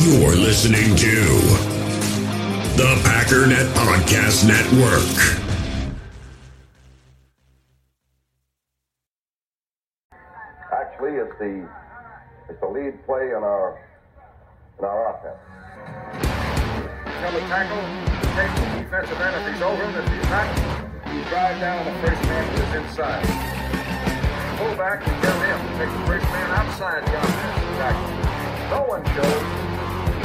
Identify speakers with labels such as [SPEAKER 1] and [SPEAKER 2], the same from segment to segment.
[SPEAKER 1] You're listening to the Packernet Podcast Network.
[SPEAKER 2] Actually, it's the it's the lead play in our in our offense.
[SPEAKER 3] Tell the tackle, take the defensive end if he's over him. If he's not, you drive down the first man to his inside. Fullback, and get him take the first man outside the offensive tackle. No one shows.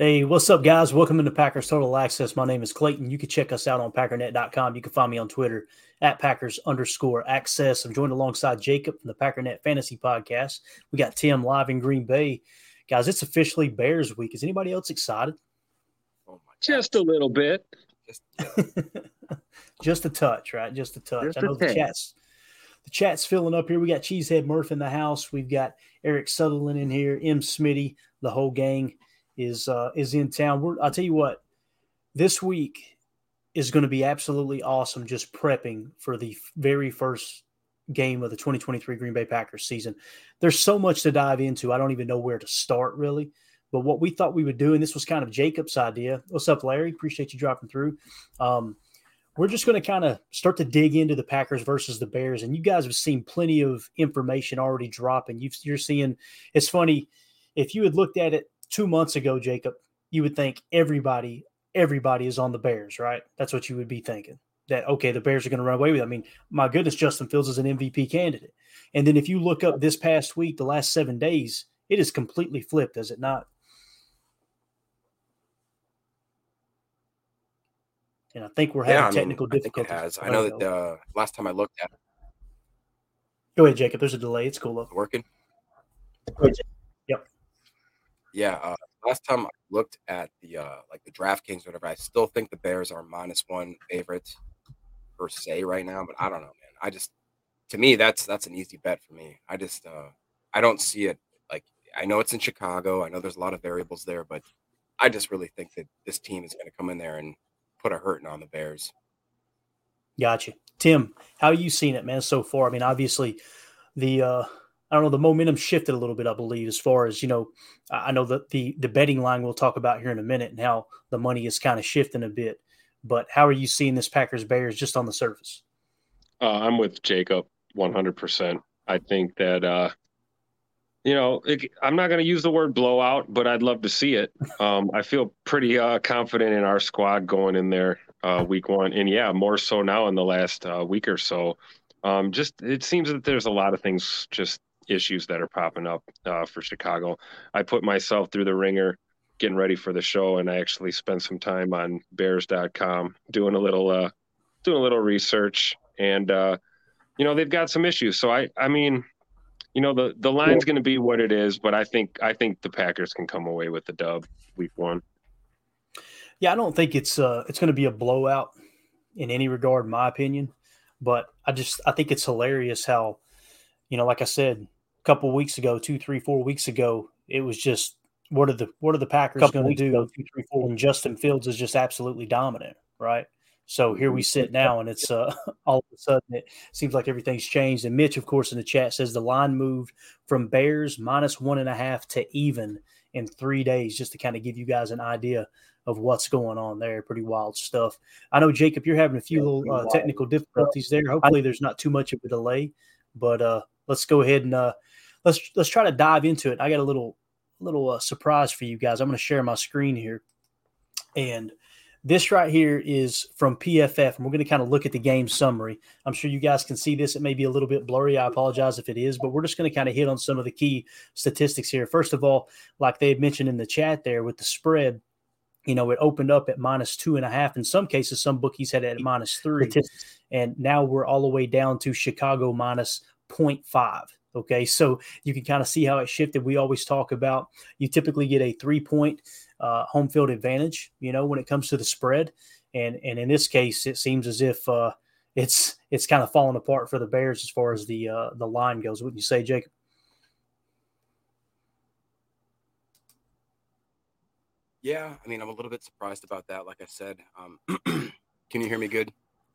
[SPEAKER 4] Hey, what's up, guys? Welcome into Packers Total Access. My name is Clayton. You can check us out on packernet.com. You can find me on Twitter at Packers underscore access. I'm joined alongside Jacob from the Packernet Fantasy Podcast. We got Tim live in Green Bay. Guys, it's officially Bears week. Is anybody else excited?
[SPEAKER 5] Oh Just a little bit.
[SPEAKER 4] Just a touch, right? Just a touch.
[SPEAKER 5] Just
[SPEAKER 4] I know the chat's the chat's filling up here. We got Cheesehead Murph in the house. We've got Eric Sutherland in here, M. Smitty, the whole gang is uh, is in town. We're, I'll tell you what, this week is going to be absolutely awesome. Just prepping for the very first game of the 2023 Green Bay Packers season. There's so much to dive into. I don't even know where to start really. But what we thought we would do, and this was kind of Jacob's idea. What's up, Larry? Appreciate you dropping through. Um, we're just going to kind of start to dig into the Packers versus the Bears, and you guys have seen plenty of information already dropping. You've, you're seeing. It's funny if you had looked at it two months ago, Jacob, you would think everybody, everybody is on the Bears, right? That's what you would be thinking. That okay, the Bears are going to run away with. It. I mean, my goodness, Justin Fields is an MVP candidate. And then if you look up this past week, the last seven days, it is completely flipped, is it not? And I think we're having
[SPEAKER 6] Yeah, I mean,
[SPEAKER 4] technical
[SPEAKER 6] I think it
[SPEAKER 4] difficulties.
[SPEAKER 6] has. I know that uh, last time I looked at it,
[SPEAKER 4] Go ahead, Jacob. There's a delay. It's cool. Though.
[SPEAKER 6] working.
[SPEAKER 4] Yep.
[SPEAKER 6] Yeah, uh, last time I looked at the uh, like the DraftKings, or whatever. I still think the Bears are minus one favorites per se right now, but I don't know, man. I just to me that's that's an easy bet for me. I just uh, I don't see it like I know it's in Chicago. I know there's a lot of variables there, but I just really think that this team is going to come in there and put a hurting on the Bears.
[SPEAKER 4] Gotcha. Tim, how you seen it, man, so far? I mean, obviously, the uh, I don't know, the momentum shifted a little bit, I believe, as far as you know. I know that the the betting line we'll talk about here in a minute and how the money is kind of shifting a bit. But how are you seeing this Packers Bears just on the surface?
[SPEAKER 5] Uh, I'm with Jacob 100%. I think that, uh, you know, it, I'm not going to use the word blowout, but I'd love to see it. Um, I feel pretty uh, confident in our squad going in there uh, week one. And yeah, more so now in the last uh, week or so. Um, just it seems that there's a lot of things, just issues that are popping up uh, for Chicago. I put myself through the ringer getting ready for the show, and I actually spent some time on Bears.com doing a little uh, doing a little research, and uh, you know they've got some issues. So I I mean, you know the the line's going to be what it is, but I think I think the Packers can come away with the dub week one.
[SPEAKER 4] Yeah, I don't think it's uh it's going to be a blowout in any regard, in my opinion. But I just I think it's hilarious how, you know, like I said a couple weeks ago, two, three, four weeks ago, it was just what are the what are the Packers going to do?
[SPEAKER 5] ago,
[SPEAKER 4] Two, three, four, and Justin Fields is just absolutely dominant, right? So here we sit now, and it's uh, all of a sudden it seems like everything's changed. And Mitch, of course, in the chat says the line moved from Bears minus one and a half to even in three days, just to kind of give you guys an idea of what's going on there. Pretty wild stuff. I know Jacob, you're having a few little uh, technical difficulties there. Hopefully, there's not too much of a delay, but uh, let's go ahead and uh, let's let's try to dive into it. I got a little little uh, surprise for you guys. I'm going to share my screen here, and this right here is from PFF, and we're going to kind of look at the game summary. I'm sure you guys can see this. It may be a little bit blurry. I apologize if it is, but we're just going to kind of hit on some of the key statistics here. First of all, like they had mentioned in the chat there with the spread, you know, it opened up at minus two and a half. In some cases, some bookies had it at minus three. And now we're all the way down to Chicago minus 0.5. Okay, so you can kind of see how it shifted. We always talk about you typically get a three point uh, home field advantage, you know, when it comes to the spread, and and in this case, it seems as if uh, it's it's kind of falling apart for the Bears as far as the uh, the line goes. Wouldn't you say, Jacob?
[SPEAKER 6] Yeah, I mean, I'm a little bit surprised about that. Like I said, um, can you hear me good?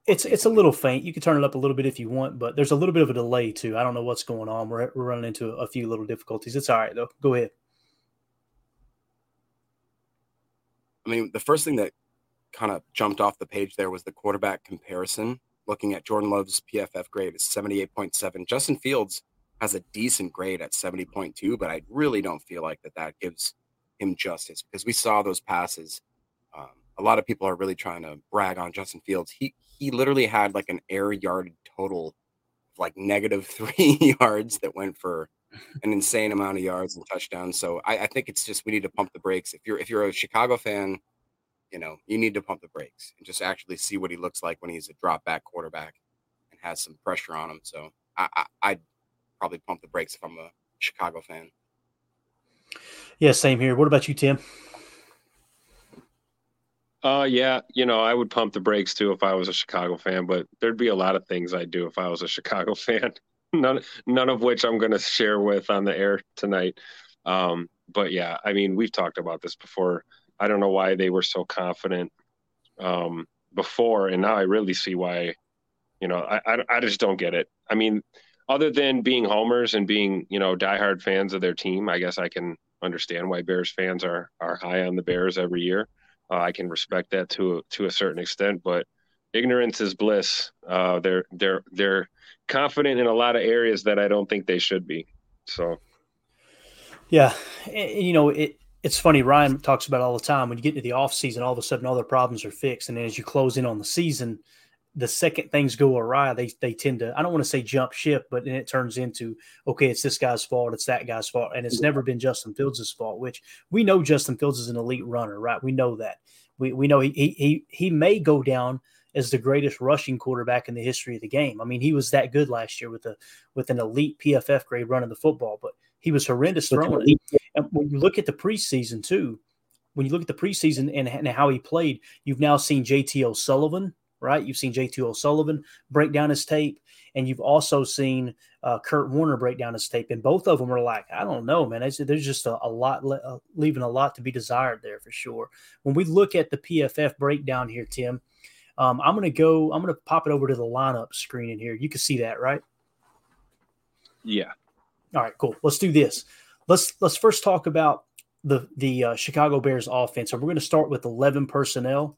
[SPEAKER 4] It's it's a little faint. You can turn it up a little bit if you want, but there's a little bit of a delay too. I don't know what's going on. We're we're running into a few little difficulties. It's all right though. Go ahead.
[SPEAKER 6] I mean, the first thing that kind of jumped off the page there was the quarterback comparison. Looking at Jordan Love's PFF grade is 78.7. Justin Fields has a decent grade at 70.2, but I really don't feel like that that gives him justice because we saw those passes. Um, a lot of people are really trying to brag on Justin Fields. He he literally had like an air yard total of like negative three yards that went for an insane amount of yards and touchdowns. So I, I think it's just we need to pump the brakes. If you're if you're a Chicago fan, you know you need to pump the brakes and just actually see what he looks like when he's a drop back quarterback and has some pressure on him. So I, I I'd probably pump the brakes if I'm a Chicago fan.
[SPEAKER 4] Yeah, same here. What about you, Tim?
[SPEAKER 5] Uh, yeah, you know, I would pump the brakes too if I was a Chicago fan, but there'd be a lot of things I'd do if I was a Chicago fan. none, none of which I'm going to share with on the air tonight. Um, but yeah, I mean, we've talked about this before. I don't know why they were so confident um, before, and now I really see why. You know, I, I, I just don't get it. I mean, other than being homers and being you know diehard fans of their team, I guess I can understand why Bears fans are are high on the Bears every year. Uh, I can respect that to to a certain extent, but ignorance is bliss. Uh, they're they're they're confident in a lot of areas that I don't think they should be. So,
[SPEAKER 4] yeah, you know it. It's funny. Ryan talks about all the time. When you get into the off season, all of a sudden all their problems are fixed, and as you close in on the season, the second things go awry, they they tend to I don't want to say jump ship, but then it turns into okay, it's this guy's fault, it's that guy's fault, and it's never been Justin Fields' fault. Which we know Justin Fields is an elite runner, right? We know that. We we know he he he may go down as the greatest rushing quarterback in the history of the game. I mean, he was that good last year with a with an elite PFF grade running the football, but he was horrendous throwing it. And when you look at the preseason too, when you look at the preseason and, and how he played, you've now seen JT O'Sullivan right? You've seen JT O'Sullivan break down his tape, and you've also seen uh, Kurt Warner break down his tape. And both of them are like, I don't know, man. It's, there's just a, a lot, le- uh, leaving a lot to be desired there for sure. When we look at the PFF breakdown here, Tim, um, I'm going to go, I'm going to pop it over to the lineup screen in here. You can see that, right?
[SPEAKER 5] Yeah.
[SPEAKER 4] All right, cool. Let's do this. Let's let's first talk about the the uh, Chicago Bears offense. So we're going to start with 11 personnel.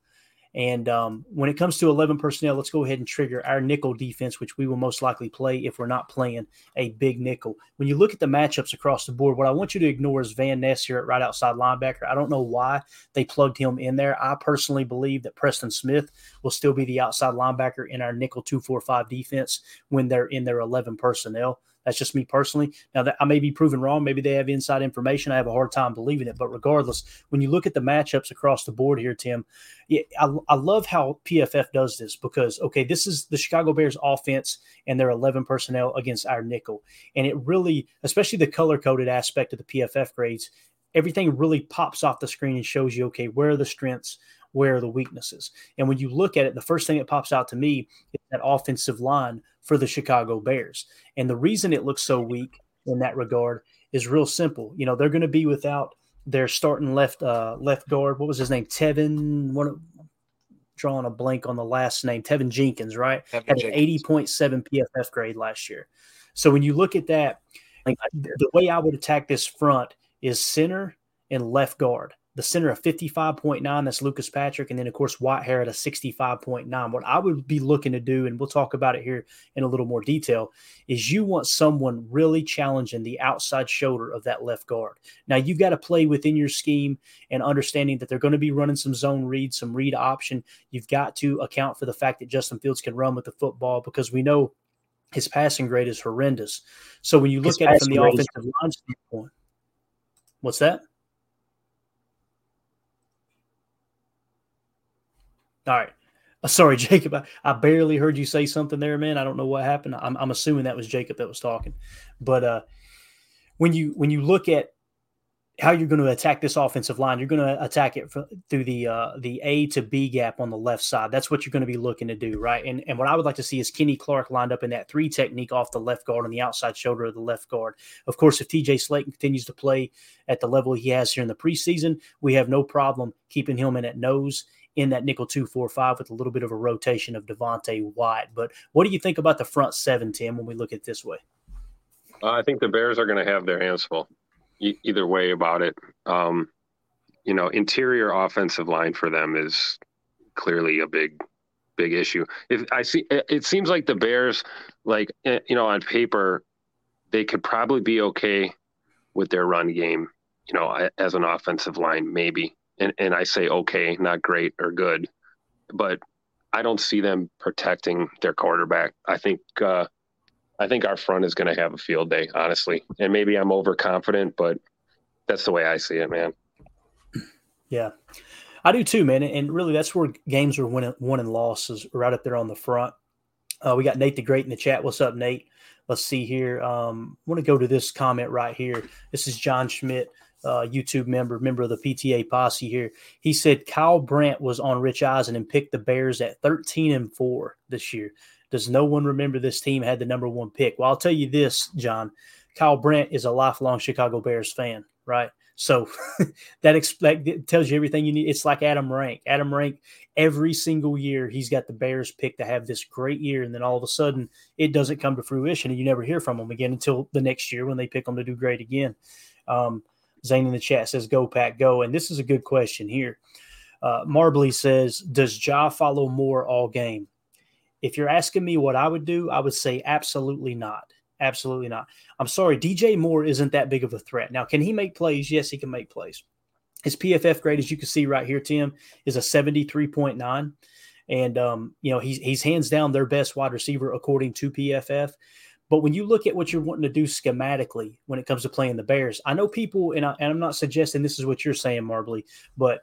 [SPEAKER 4] And um, when it comes to 11 personnel, let's go ahead and trigger our nickel defense, which we will most likely play if we're not playing a big nickel. When you look at the matchups across the board, what I want you to ignore is Van Ness here at right outside linebacker. I don't know why they plugged him in there. I personally believe that Preston Smith will still be the outside linebacker in our nickel 245 defense when they're in their 11 personnel. That's just me personally. Now that I may be proven wrong, maybe they have inside information. I have a hard time believing it, but regardless, when you look at the matchups across the board here, Tim, yeah, I, I love how PFF does this because okay, this is the Chicago Bears offense and their 11 personnel against our nickel, and it really, especially the color coded aspect of the PFF grades, everything really pops off the screen and shows you okay where are the strengths where are the weaknesses and when you look at it the first thing that pops out to me is that offensive line for the Chicago Bears. And the reason it looks so weak in that regard is real simple. You know, they're going to be without their starting left uh, left guard. What was his name? Teven. One drawing a blank on the last name. Teven Jenkins, right? Teven Had an eighty point seven PFF grade last year. So when you look at that, the way I would attack this front is center and left guard the center of 55.9, that's Lucas Patrick. And then, of course, Whitehair at a 65.9. What I would be looking to do, and we'll talk about it here in a little more detail, is you want someone really challenging the outside shoulder of that left guard. Now, you've got to play within your scheme and understanding that they're going to be running some zone read, some read option. You've got to account for the fact that Justin Fields can run with the football because we know his passing grade is horrendous. So when you look his at it from the offensive line standpoint, what's that? All right. Uh, sorry, Jacob. I, barely heard you say something there, man. I don't know what happened. I'm, I'm assuming that was Jacob that was talking. But uh, when you when you look at how you're going to attack this offensive line. You're going to attack it through the uh, the A to B gap on the left side. That's what you're going to be looking to do, right? And and what I would like to see is Kenny Clark lined up in that three technique off the left guard on the outside shoulder of the left guard. Of course, if TJ Slaton continues to play at the level he has here in the preseason, we have no problem keeping him in at nose in that nickel two four five with a little bit of a rotation of Devonte Wyatt. But what do you think about the front seven, Tim? When we look at this way,
[SPEAKER 5] uh, I think the Bears are going to have their hands full either way about it. Um, you know, interior offensive line for them is clearly a big, big issue. If I see, it seems like the Bears, like eh, you know, on paper, they could probably be okay with their run game. You know, as an offensive line, maybe. And and I say okay, not great or good, but I don't see them protecting their quarterback. I think uh, I think our front is going to have a field day, honestly. And maybe I'm overconfident, but that's the way I see it, man.
[SPEAKER 4] Yeah, I do too, man. And really, that's where games are winning, won and losses right up there on the front. Uh, we got Nate the Great in the chat. What's up, Nate? Let's see here. Um, I want to go to this comment right here. This is John Schmidt, uh, YouTube member, member of the PTA posse here. He said Kyle Brandt was on Rich Eisen and picked the Bears at 13 and 4 this year. Does no one remember this team had the number one pick? Well, I'll tell you this, John. Kyle Brandt is a lifelong Chicago Bears fan, right? So that, exp- tells you everything you need. It's like Adam Rank. Adam Rank, every single year, he's got the Bears pick to have this great year. And then all of a sudden, it doesn't come to fruition. And you never hear from them again until the next year when they pick them to do great again. Um, Zane in the chat says, Go, Pack, go. And this is a good question here. Uh, Marbley says, Does Ja follow Moore all game? If you're asking me what I would do, I would say absolutely not. Absolutely not. I'm sorry, DJ Moore isn't that big of a threat. Now, can he make plays? Yes, he can make plays. His PFF grade, as you can see right here, Tim, is a 73.9. And um, you know, he's he's hands down their best wide receiver according to PFF. But when you look at what you're wanting to do schematically when it comes to playing the Bears, I know people, and, I, and I'm not suggesting this is what you're saying, Marbley, but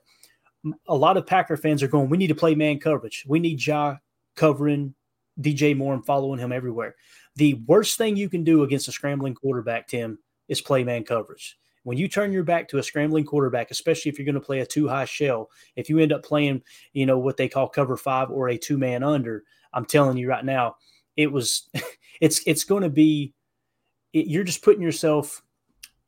[SPEAKER 4] a lot of Packer fans are going, we need to play man coverage. We need Ja covering DJ Moore and following him everywhere. The worst thing you can do against a scrambling quarterback, Tim, is play man coverage. When you turn your back to a scrambling quarterback, especially if you're going to play a two high shell, if you end up playing, you know, what they call cover five or a two man under, I'm telling you right now, it was, it's, it's going to be, it, you're just putting yourself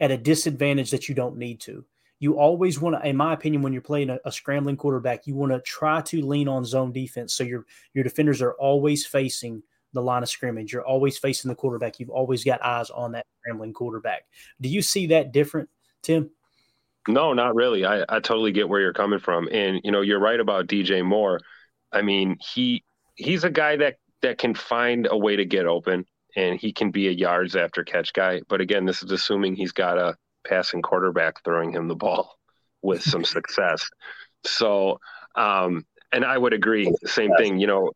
[SPEAKER 4] at a disadvantage that you don't need to you always want to, in my opinion, when you're playing a, a scrambling quarterback, you want to try to lean on zone defense. So your your defenders are always facing the line of scrimmage. You're always facing the quarterback. You've always got eyes on that scrambling quarterback. Do you see that different, Tim?
[SPEAKER 5] No, not really. I, I totally get where you're coming from. And you know, you're right about DJ Moore. I mean, he he's a guy that that can find a way to get open and he can be a yards after catch guy. But again, this is assuming he's got a passing quarterback throwing him the ball with some success. So, um, and I would agree. Same thing. You know,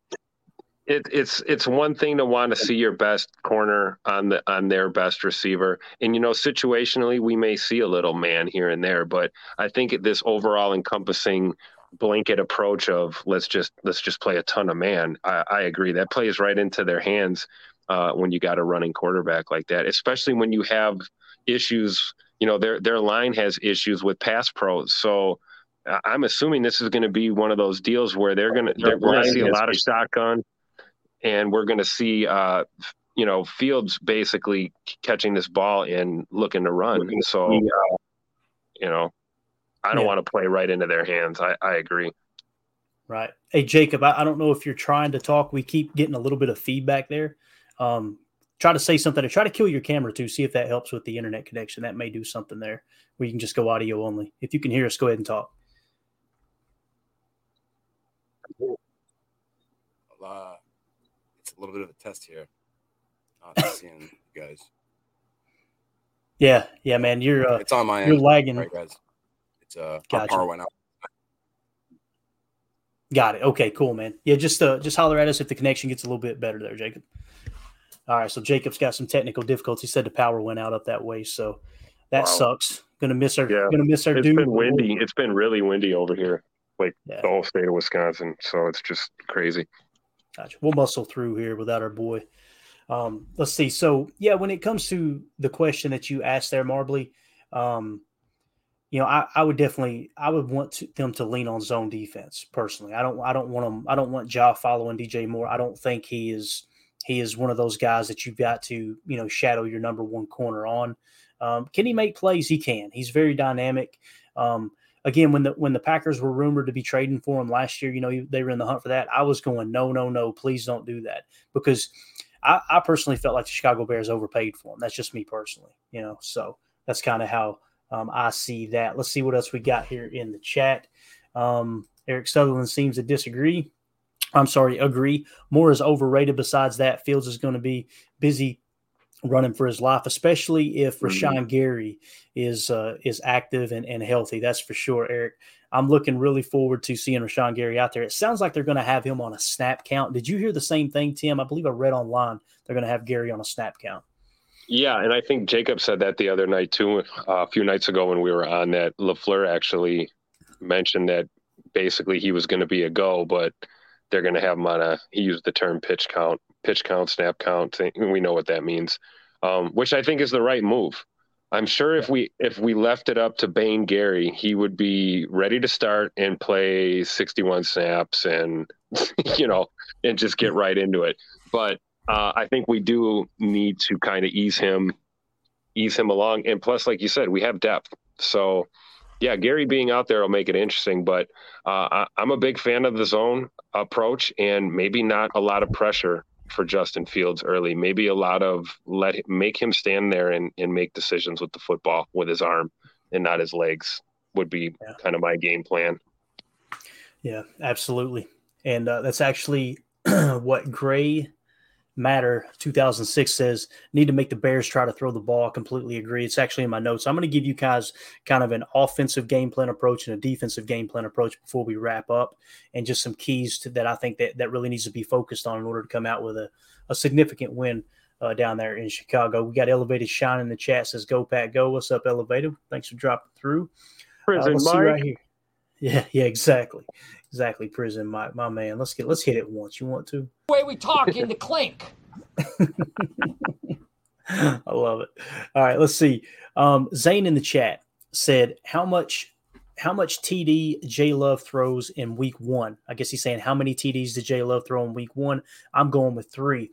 [SPEAKER 5] it, it's it's one thing to want to see your best corner on the on their best receiver, and you know, situationally, we may see a little man here and there, but I think this overall encompassing blanket approach of let's just let's just play a ton of man. I, I agree that plays right into their hands uh, when you got a running quarterback like that, especially when you have issues you know their their line has issues with pass pros. So I'm assuming this is going to be one of those deals where they're going to they're going to see a lot of shotgun, and we're going to see uh, you know Fields basically catching this ball and looking to run. So you know, I don't yeah. want to play right into their hands. I, I agree.
[SPEAKER 4] Right. Hey Jacob, I, I don't know if you're trying to talk. We keep getting a little bit of feedback there. Um, try to say something to try to kill your camera too. See if that helps with the internet connection. That may do something there where you can just go audio only. If you can hear us, go ahead and talk.
[SPEAKER 6] Uh, it's a little bit of a test here. Uh, seeing you guys.
[SPEAKER 4] Yeah, yeah, man. You're uh,
[SPEAKER 6] it's on my
[SPEAKER 4] you're
[SPEAKER 6] end.
[SPEAKER 4] lagging.
[SPEAKER 6] Right, guys. It's uh gotcha. power went out.
[SPEAKER 4] Got it. Okay, cool, man. Yeah, just uh just holler at us if the connection gets a little bit better there, Jacob. All right, so Jacob's got some technical difficulties. He said the power went out up that way, so that wow. sucks. Gonna miss our. Yeah. Gonna miss our.
[SPEAKER 5] It's dude. been windy. It's been really windy over here. like yeah. the whole state of Wisconsin. So it's just crazy.
[SPEAKER 4] Gotcha. We'll muscle through here without our boy. Um, let's see. So yeah, when it comes to the question that you asked there, Marbly, um, you know, I, I would definitely, I would want to, them to lean on zone defense personally. I don't, I don't want them, I don't want Ja following DJ Moore. I don't think he is, he is one of those guys that you've got to, you know, shadow your number one corner on. Um, can he make plays? He can. He's very dynamic. Um, again, when the when the Packers were rumored to be trading for him last year, you know, they were in the hunt for that. I was going, no, no, no, please don't do that because I, I personally felt like the Chicago Bears overpaid for him. That's just me personally, you know. So that's kind of how um, I see that. Let's see what else we got here in the chat. Um, Eric Sutherland seems to disagree. I'm sorry, agree. Moore is overrated. Besides that, Fields is going to be busy running for his life, especially if mm-hmm. Gary is uh, is active and, and healthy. That's for sure, Eric. I'm looking really forward to seeing Rashan Gary out there. It sounds like they're going to have him on a snap count. Did you hear the same thing, Tim? I believe I read online they're going to have Gary on a snap count.
[SPEAKER 5] Yeah, and I think Jacob said that the other night too. Uh, a few nights ago when we were on that, Lafleur actually mentioned that basically he was going to be a go, but they're going to have him on a. He used the term pitch count, pitch count, snap count. We know what that means, um, which I think is the right move. I'm sure if we if we left it up to Bane Gary, he would be ready to start and play 61 snaps and you know and just get right into it. But uh, I think we do need to kind of ease him ease him along. And plus, like you said, we have depth. So yeah, Gary being out there will make it interesting. But uh, I, I'm a big fan of the zone approach and maybe not a lot of pressure for Justin Fields early. Maybe a lot of let make him stand there and, and make decisions with the football with his arm and not his legs would be yeah. kind of my game plan.
[SPEAKER 4] Yeah, absolutely. And uh, that's actually what Gray Matter 2006 says need to make the Bears try to throw the ball. I completely agree. It's actually in my notes. I'm going to give you guys kind of an offensive game plan approach and a defensive game plan approach before we wrap up, and just some keys to, that I think that that really needs to be focused on in order to come out with a, a significant win uh, down there in Chicago. We got Elevated Shine in the chat says Go Pat Go. What's up, Elevated? Thanks for dropping through.
[SPEAKER 5] Prison uh, Mike. Right.
[SPEAKER 4] Yeah, yeah, exactly. Exactly, prison, my my man. Let's get let's hit it once. You want to?
[SPEAKER 7] The way we talk in the clink.
[SPEAKER 4] I love it. All right, let's see. Um, Zane in the chat said, "How much, how much TD J Love throws in Week One?" I guess he's saying, "How many TDs did J Love throw in Week One?" I'm going with three.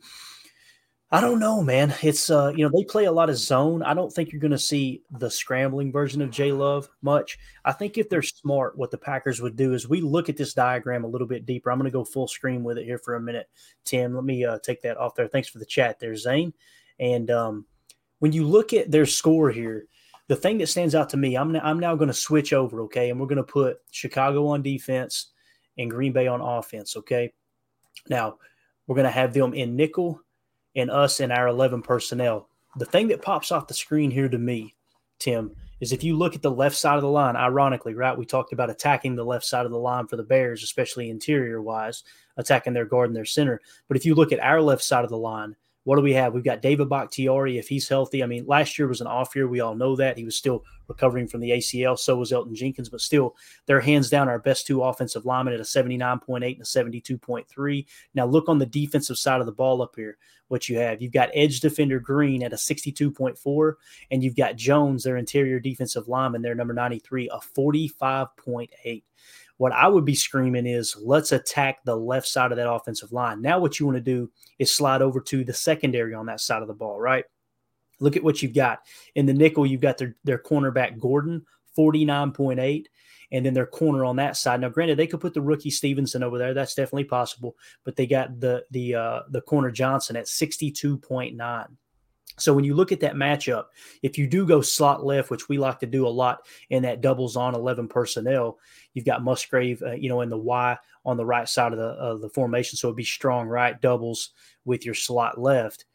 [SPEAKER 4] I don't know, man. It's uh, you know, they play a lot of zone. I don't think you're going to see the scrambling version of J Love much. I think if they're smart, what the Packers would do is we look at this diagram a little bit deeper. I'm going to go full screen with it here for a minute. Tim, let me uh, take that off there. Thanks for the chat there, Zane. And um, when you look at their score here, the thing that stands out to me, I'm I'm now going to switch over, okay, and we're going to put Chicago on defense and Green Bay on offense, okay. Now we're going to have them in nickel and us and our 11 personnel. The thing that pops off the screen here to me, Tim, is if you look at the left side of the line, ironically, right? We talked about attacking the left side of the line for the Bears, especially interior wise, attacking their guard and their center. But if you look at our left side of the line, what do we have? We've got David Bakhtiari if he's healthy. I mean, last year was an off year. We all know that. He was still recovering from the ACL. So was Elgton Jenkins, but still, they're hands down our best two offensive linemen at a 79.8 and a 72.3. Now, look on the defensive side of the ball up here. What you have, you've got edge defender Green at a 62.4, and you've got Jones, their interior defensive lineman, their number 93, a 45.8. What I would be screaming is let's attack the left side of that offensive line. Now, what you want to do is slide over to the secondary on that side of the ball, right? Look at what you've got. In the nickel, you've got their, their cornerback Gordon, 49.8 and then their corner on that side. Now, granted, they could put the rookie Stevenson over there. That's definitely possible. But they got the the uh, the corner Johnson at sixty two point nine. So when you look at that matchup, if you do go slot left, which we like to do a lot in that doubles on 11 personnel, you've got Musgrave, uh, you know, in the Y on the right side of the, of the formation. So it'd be strong right doubles with your slot left.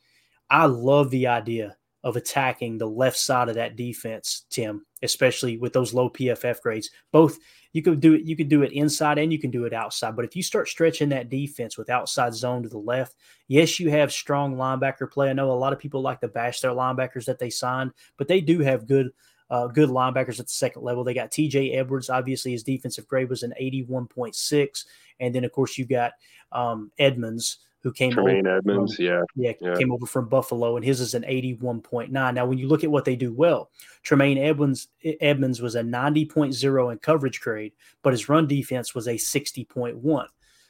[SPEAKER 4] I love the idea of attacking the left side of that defense, Tim, especially with those low PFF grades. Both you could do it, you could do it inside and you can do it outside. But if you start stretching that defense with outside zone to the left, yes, you have strong linebacker play. I know a lot of people like to bash their linebackers that they signed, but they do have good uh, good linebackers at the second level. They got TJ Edwards. Obviously, his defensive grade was an 81.6. And then, of course, you got um, Edmunds, who came
[SPEAKER 5] Tremaine
[SPEAKER 4] over
[SPEAKER 5] Edmunds,
[SPEAKER 4] from,
[SPEAKER 5] yeah.
[SPEAKER 4] yeah,
[SPEAKER 5] Yeah.
[SPEAKER 4] came over from Buffalo, and his is an 81.9. Now, when you look at what they do well, Tremaine Edmunds Edmonds was a 90.0 in coverage grade, but his run defense was a 60.1.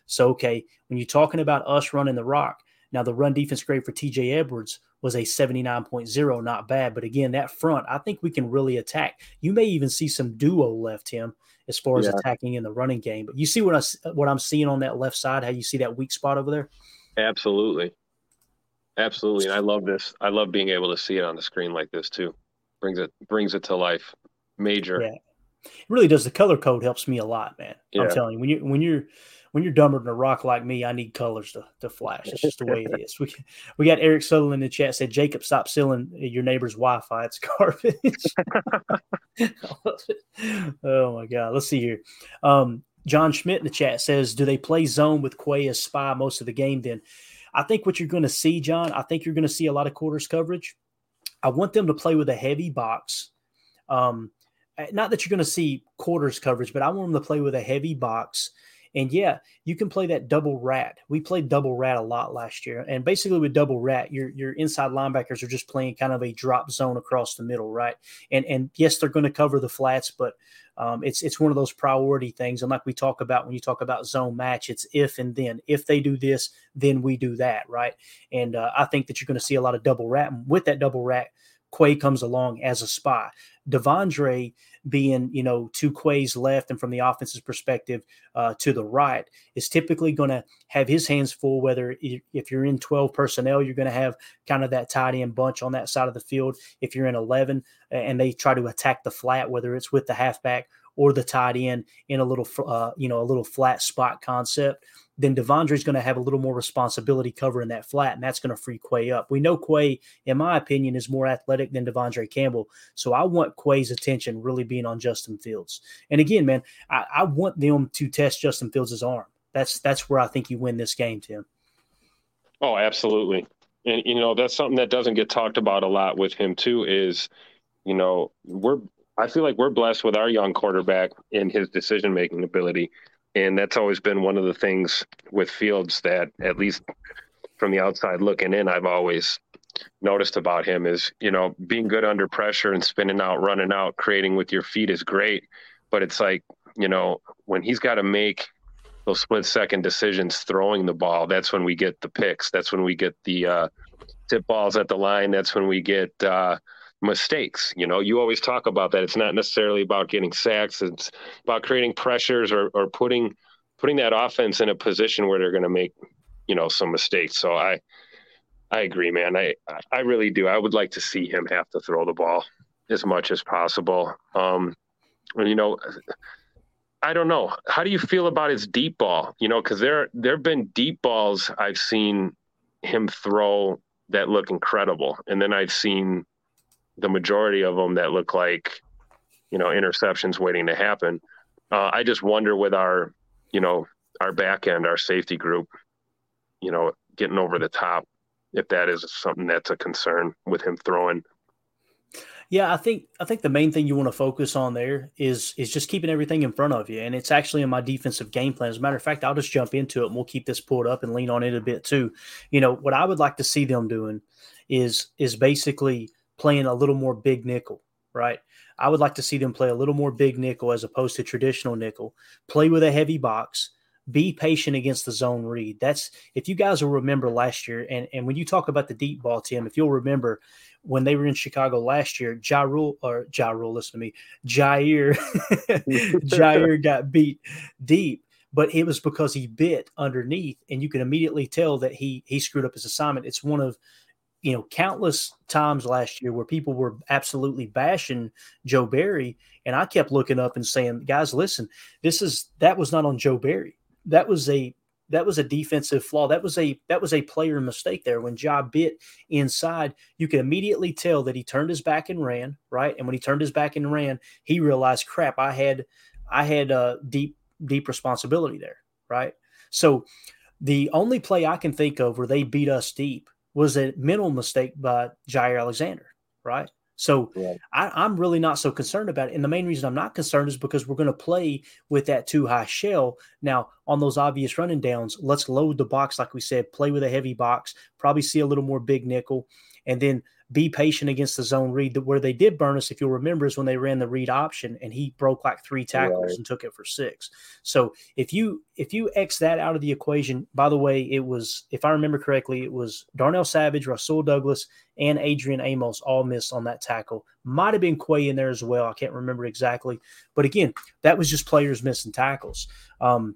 [SPEAKER 4] So, okay, when you're talking about us running the rock, now the run defense grade for TJ Edwards was a 79.0, not bad. But again, that front, I think we can really attack. You may even see some duo left him as far as
[SPEAKER 5] Yeah.
[SPEAKER 4] attacking in the running game. But you see what I what I'm seeing on that left side, how you see that weak spot over there?
[SPEAKER 5] Absolutely. Absolutely. And I love this. I love being able to see it on the screen like this too. Brings it brings it to life. Major.
[SPEAKER 4] Yeah. It really does. The color code helps me a lot, man. I'm telling you, when you when you're when you're dumber than a rock like me, I need colors to, to flash. It's just the way it is. We we got Eric Sutherland in the chat said, Jacob, stop selling your neighbor's Wi-Fi. It's garbage. oh my god. Let's see here. Um, John Schmidt in the chat says, Do they play zone with Quay as spy most of the game then? I think what you're going to see, John, I think you're going to see a lot of quarters coverage. I want them to play with a heavy box. Um, not that you're going to see quarters coverage, but I want them to play with a heavy box. And yeah, you can play that double rat. We played double rat a lot last year. And basically with double rat, your your inside linebackers are just playing kind of a drop zone across the middle, right? And and yes, they're going to cover the flats, but um, it's it's one of those priority things. And like we talk about when you talk about zone match, it's if and then. If they do this, then we do that, right? And uh, I think that you're going to see a lot of double rat. And with that double rat, Quay comes along as a spy. Devondre being, you know, two Quay's left and from the offense's perspective uh, to the right is typically going to have his hands full. Whether if you're in 12 personnel, you're going to have kind of that tight end bunch on that side of the field. If you're in 11 and they try to attack the flat, whether it's with the halfback or the tight end in a little, uh, you know, a little flat spot concept, then Devondre is going to have a little more responsibility covering that flat, and that's going to free Quay up. We know Quay, in my opinion, is more athletic than Devondre Campbell, so I want Quay's attention really being on Justin Fields. And again, man, I, I want them to test Justin Fields' arm. That's that's where I think you win this game, Tim.
[SPEAKER 5] Oh, absolutely. And you know, that's something that doesn't get talked about a lot with him too is, you know, we're I feel like we're blessed with our young quarterback and his decision making ability. And that's always been one of the things with Fields that at least from the outside looking in, I've always noticed about him is, you know, being good under pressure and spinning out, running out, creating with your feet is great. But it's like, you know, when he's got to make those split second decisions throwing the ball, that's when we get the picks. That's when we get the uh, tip balls at the line. That's when we get uh, mistakes. You know, you always talk about that. It's not necessarily about getting sacks. It's about creating pressures or, or putting putting that offense in a position where they're going to make, you know, some mistakes. So I I agree, man. I I really do. I would like to see him have to throw the ball as much as possible. Um, and, you know, I don't know. How do you feel about his deep ball? You know, because there there have been deep balls I've seen him throw that look incredible, and then I've seen the majority of them that look like you know interceptions waiting to happen. Uh, I just wonder with our you know our back end, our safety group, you know, getting over the top, if that is something that's a concern with him throwing.
[SPEAKER 4] Yeah, I think I think the main thing you want to focus on there is is just keeping everything in front of you, and it's actually in my defensive game plan. As a matter of fact, I'll just jump into it, and we'll keep this pulled up and lean on it a bit too. You know what I would like to see them doing is is basically playing a little more big nickel, right? I would like to see them play a little more big nickel as opposed to traditional nickel. Play with a heavy box. Be patient against the zone read. That's if you guys will remember last year, and, and when you talk about the deep ball, Tim, if you'll remember when they were in Chicago last year, Ja Rule or Ja Rule, listen to me, Jaire, Jaire got beat deep, but it was because he bit underneath, and you can immediately tell that he he screwed up his assignment. It's one of you know countless times last year where people were absolutely bashing Joe Barry, and I kept looking up and saying, guys, listen, this is that was not on Joe Barry. That was a that was a defensive flaw. That was a that was a player mistake there. When Ja bit inside, you could immediately tell that he turned his back and ran, right? And when he turned his back and ran, he realized, crap, I had I had a deep deep responsibility there, right? So the only play I can think of where they beat us deep was a mental mistake by Jaire Alexander, right? So I, am really not so concerned about it. And the main reason I'm not concerned is because we're going to play with that two high shell. Now, on those obvious running downs, let's load the box, like we said, play with a heavy box, probably see a little more big nickel, and then be patient against the zone read. Where they did burn us, if you'll remember, is when they ran the read option and he broke like three tackles right. and took it for six. So if you if you X that out of the equation, by the way, it was if I remember correctly, it was Darnell Savage, Rasul Douglas, and Adrian Amos all missed on that tackle. Might have been Quay in there as well. I can't remember exactly, but again, that was just players missing tackles. Um,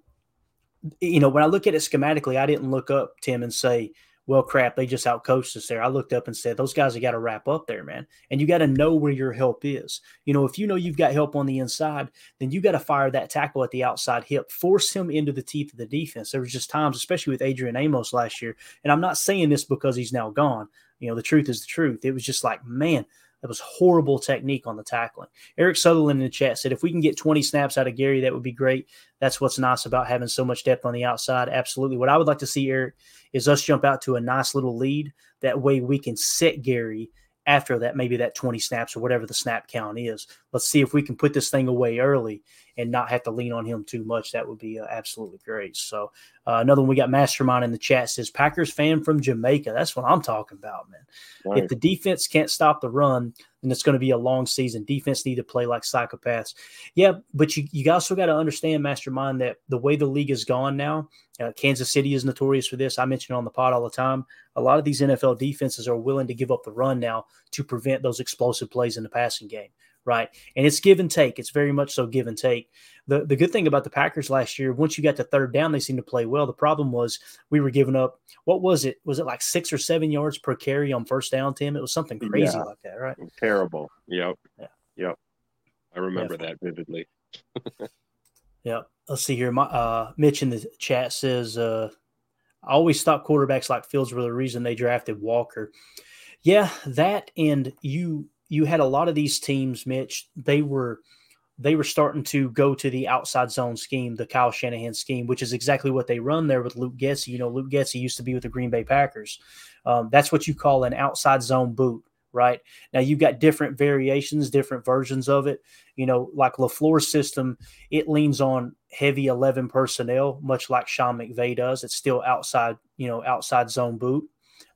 [SPEAKER 4] you know, when I look at it schematically, I didn't look up Tim and say well, crap, they just outcoached us there. I looked up and said, those guys have got to wrap up there, man. And you got to know where your help is. You know, if you know you've got help on the inside, then you got to fire that tackle at the outside hip, force him into the teeth of the defense. There was just times, especially with Adrian Amos last year. And I'm not saying this because he's now gone. You know, the truth is the truth. It was just like, man, that was horrible technique on the tackling. Eric Sutherland in the chat said, if we can get 20 snaps out of Gary, that would be great. That's what's nice about having so much depth on the outside. Absolutely. What I would like to see, Eric, is us jump out to a nice little lead. That way we can set Gary after that, maybe that 20 snaps or whatever the snap count is. Let's see if we can put this thing away early and not have to lean on him too much. That would be uh, absolutely great. So, uh, another one we got Mastermind in the chat says Packers fan from Jamaica. That's what I'm talking about, man. Right. If the defense can't stop the run, then it's going to be a long season. Defense need to play like psychopaths. Yeah, but you, you also got to understand, Mastermind, that the way the league is gone now, uh, Kansas City is notorious for this. I mention on the pod all the time. A lot of these NFL defenses are willing to give up the run now to prevent those explosive plays in the passing game, right? And it's give and take. It's very much so give and take. The, the good thing about the Packers last year, once you got to third down, they seemed to play well. The problem was we were giving up, what was it? Was it like six or seven yards per carry on first down, Tim? It was something crazy yeah. like that, right?
[SPEAKER 5] Terrible. Yep. Yeah. Yep. I remember that vividly.
[SPEAKER 4] Yeah. Let's see here. My uh, Mitch in the chat says, uh, I always stop quarterbacks like Fields were the reason they drafted Walker. Yeah, that and you you had a lot of these teams, Mitch, they were they were starting to go to the outside zone scheme, the Kyle Shanahan scheme, which is exactly what they run there with Luke Getsy. You know, Luke Getsy used to be with the Green Bay Packers. Um, that's what you call an outside zone boot right? Now you've got different variations, different versions of it. You know, like LaFleur's system, it leans on heavy 11 personnel, much like Sean McVay does. It's still outside, you know, outside zone boot,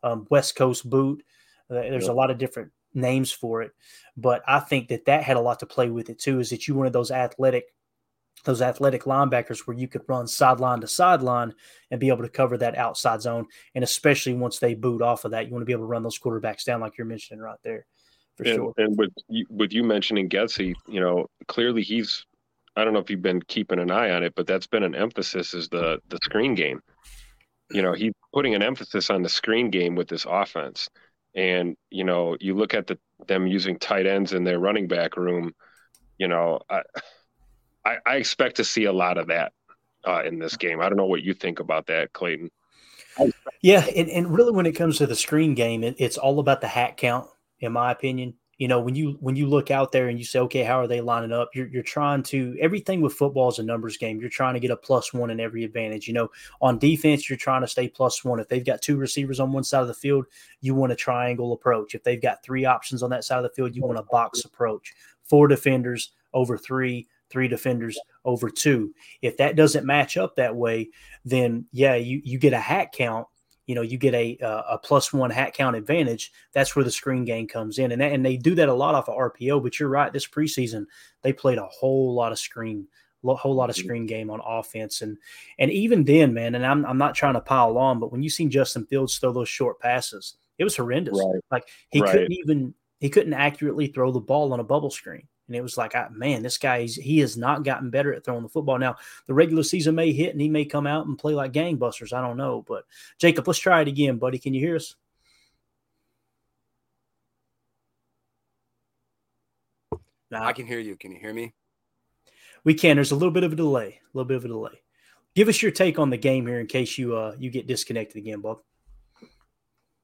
[SPEAKER 4] um, West Coast boot. Uh, there's a lot of different names for it, but I think that that had a lot to play with it too. Is that you wanted those athletic those athletic linebackers where you could run sideline to sideline and be able to cover that outside zone. And especially once they boot off of that, you want to be able to run those quarterbacks down like you're mentioning right there. For
[SPEAKER 5] and,
[SPEAKER 4] sure.
[SPEAKER 5] And with you, with you mentioning Getsy, you know, clearly he's I don't know if you've been keeping an eye on it, but that's been an emphasis is the the screen game. You know, he's putting an emphasis on the screen game with this offense. And, you know, you look at the them using tight ends in their running back room, you know, I I, I expect to see a lot of that uh, in this game. I don't know what you think about that, Clayton.
[SPEAKER 4] Yeah, and, and really, when it comes to the screen game, it, it's all about the hat count, in my opinion. You know, when you when you look out there and you say, okay, how are they lining up? You're you're trying to everything with football is a numbers game. You're trying to get a plus one in every advantage. You know, on defense, you're trying to stay plus one. If they've got two receivers on one side of the field, you want a triangle approach. If they've got three options on that side of the field, you want a box approach. Four defenders over three, three defenders over two. If that doesn't match up that way, then yeah, you you get a hat count. You know, you get a a plus one hat count advantage. That's where the screen game comes in, and that, and they do that a lot off of RPO. But you're right, this preseason they played a whole lot of screen a whole lot of mm-hmm. screen game on offense and and even then man and I'm, I'm not trying to pile on but when you seen justin fields throw those short passes it was horrendous right. like he right. couldn't even he couldn't accurately throw the ball on a bubble screen and it was like, man, this guy, he has not gotten better at throwing the football. Now, the regular season may hit and he may come out and play like gangbusters. I don't know. But, Jacob, let's try it again, buddy. Can you hear us?
[SPEAKER 6] Nah. I can hear you. Can you hear me?
[SPEAKER 4] We can. There's a little bit of a delay. A little bit of a delay. Give us your take on the game here in case you uh you get disconnected again, Bob.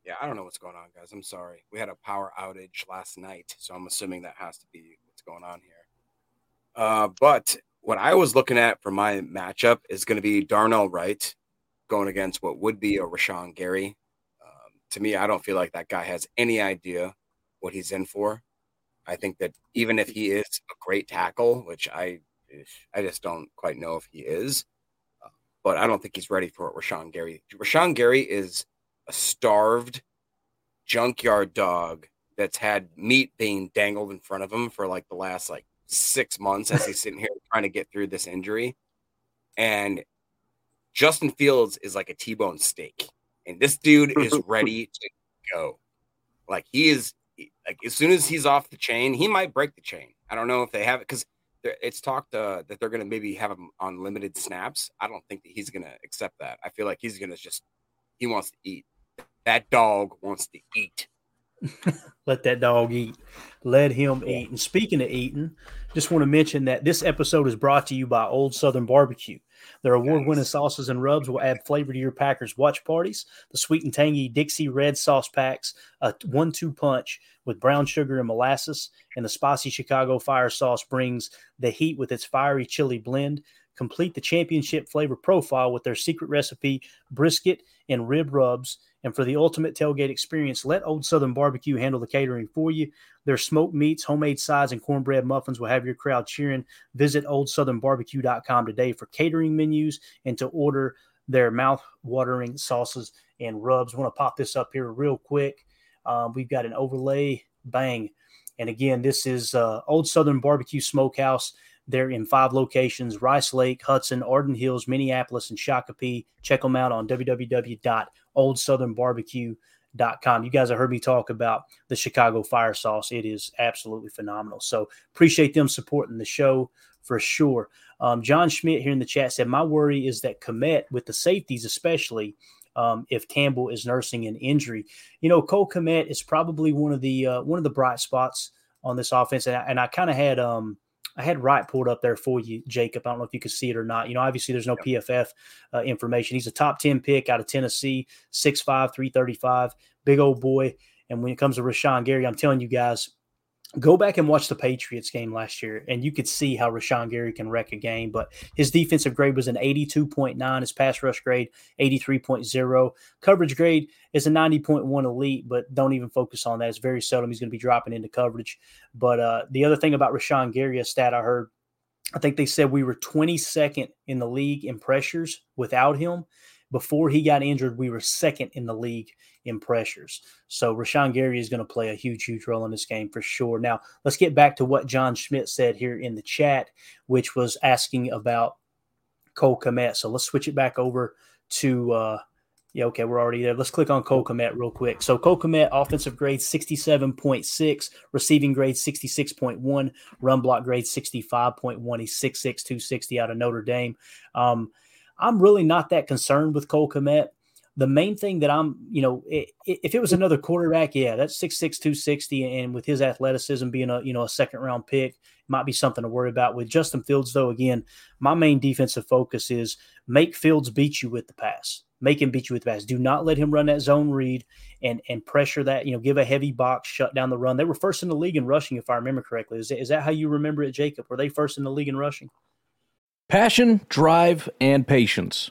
[SPEAKER 6] Yeah, I don't know what's going on, guys. I'm sorry. We had a power outage last night, so I'm assuming that has to be going on here. Uh, but what I was looking at for my matchup is going to be Darnell Wright going against what would be a Rashan Gary. Um, to me, I don't feel like that guy has any idea what he's in for. I think that even if he is a great tackle, which I I just don't quite know if he is, uh, but I don't think he's ready for it. Rashan Gary. Rashan Gary is a starved junkyard dog that's had meat being dangled in front of him for like the last like six months as he's sitting here trying to get through this injury. And Justin Fields is like a T-bone steak, and this dude is ready to go. Like he is like as soon as he's off the chain, he might break the chain. I don't know if they have it because it's talked uh, that they're going to maybe have him on limited snaps. I don't think that he's going to accept that. I feel like he's going to just he wants to eat. That dog wants to eat.
[SPEAKER 4] Let that dog eat. Let him eat. And speaking of eating, just want to mention that this episode is brought to you by Old Southern Barbecue. Their award winning sauces and rubs will add flavor to your Packers watch parties. The sweet and tangy Dixie Red sauce packs, a one two punch with brown sugar and molasses, and the spicy Chicago fire sauce brings the heat with its fiery chili blend. Complete the championship flavor profile with their secret recipe brisket and rib rubs. And for the ultimate tailgate experience, let Old Southern Barbecue handle the catering for you. Their smoked meats, homemade sides, and cornbread muffins will have your crowd cheering. Visit oldsouthernbarbecue.com today for catering menus and to order their mouth-watering sauces and rubs. Want to pop this up here real quick. Um, we've got an overlay, bang. And again, this is uh, Old Southern Barbecue Smokehouse. They're in five locations Rice Lake, Hudson, Arden Hills, Minneapolis, and Shakopee. Check them out on www.oldsouthernbarbecue.com. You guys have heard me talk about the Chicago fire sauce. It is absolutely phenomenal. So appreciate them supporting the show for sure. Um, John Schmidt here in the chat said, My worry is that Kmet, with the safeties especially, um, if Campbell is nursing an injury. You know, Cole Kmet is probably one of the uh, one of the bright spots on this offense, and I, I kind of had um, I had Wright pulled up there for you, Jacob. I don't know if you could see it or not. You know, obviously there's no PFF uh, information. He's a top 10 pick out of Tennessee, 6'5, 335, big old boy. And when it comes to Rashan Gary, I'm telling you guys, Go back and watch the Patriots game last year, and you could see how Rashan Gary can wreck a game. But his defensive grade was an 82.9, his pass rush grade, 83.0. Coverage grade is a 90.1 elite, but don't even focus on that. It's very seldom he's going to be dropping into coverage. But uh, the other thing about Rashan Gary, a stat I heard, I think they said we were 22nd in the league in pressures without him. Before he got injured, we were second in the league in pressures. So Rashan Gary is going to play a huge, huge role in this game for sure. Now, let's get back to what John Schmidt said here in the chat, which was asking about Cole Kmet. So let's switch it back over to, uh, yeah, okay, we're already there. Let's click on Cole Kmet real quick. So Cole Kmet, offensive grade 67.6, receiving grade 66.1, run block grade 65.1. He's 6'6, 260 out of Notre Dame. Um, I'm really not that concerned with Cole Kmet. The main thing that I'm, you know, if it was another quarterback, yeah, that's 6'6, 260, and with his athleticism being a, you know, a second round pick, might be something to worry about. With Justin Fields, though, again, my main defensive focus is make Fields beat you with the pass. Make him beat you with the pass. Do not let him run that zone read and and pressure that. You know, give a heavy box, shut down the run. They were first in the league in rushing, if I remember correctly. Is is that how you remember it, Jacob? Were they first in the league in rushing?
[SPEAKER 8] Passion, drive, and patience.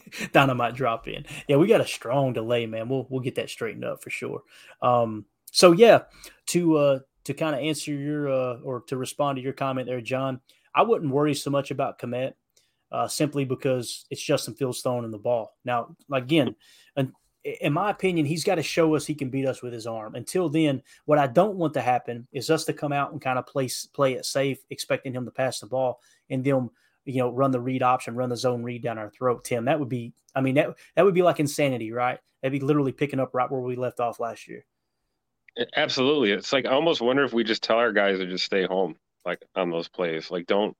[SPEAKER 4] Dynamite drop in. Yeah, we got a strong delay, man. We'll we'll get that straightened up for sure. Um, so yeah, to uh to kind of answer your uh or to respond to your comment there, John, I wouldn't worry so much about Kmet, uh, simply because it's Justin Fields throwing the ball. Now, again, and in my opinion, he's got to show us he can beat us with his arm. Until then, what I don't want to happen is us to come out and kind of play play it safe, expecting him to pass the ball, and then you know run the read option, run the zone read down our throat. Tim, that would be, I mean, that that would be like insanity, right? That'd be literally picking up right where we left off last year.
[SPEAKER 5] Absolutely, it's like I almost wonder if we just tell our guys to just stay home, like on those plays, like don't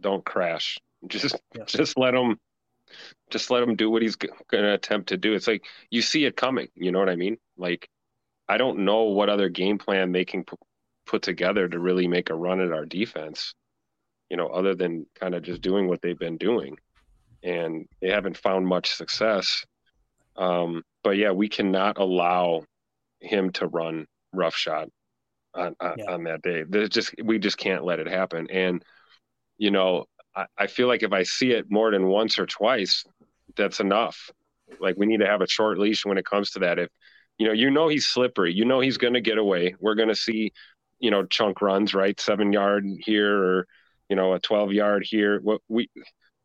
[SPEAKER 5] don't crash, just yeah. just let them just let him do what he's going to attempt to do. It's like you see it coming. You know what I mean? Like I don't know what other game plan they can p- put together to really make a run at our defense. You know, other than kind of just doing what they've been doing, and they haven't found much success. Um, but yeah, we cannot allow him to run roughshod on on, yeah. on that day. There's just we just can't let it happen. And you know, I, I feel like if I see it more than once or twice, that's enough. Like we need to have a short leash when it comes to that. If you know, you know he's slippery, you know he's going to get away. We're going to see, you know, chunk runs, right, seven yard here or you know a twelve yard here. What we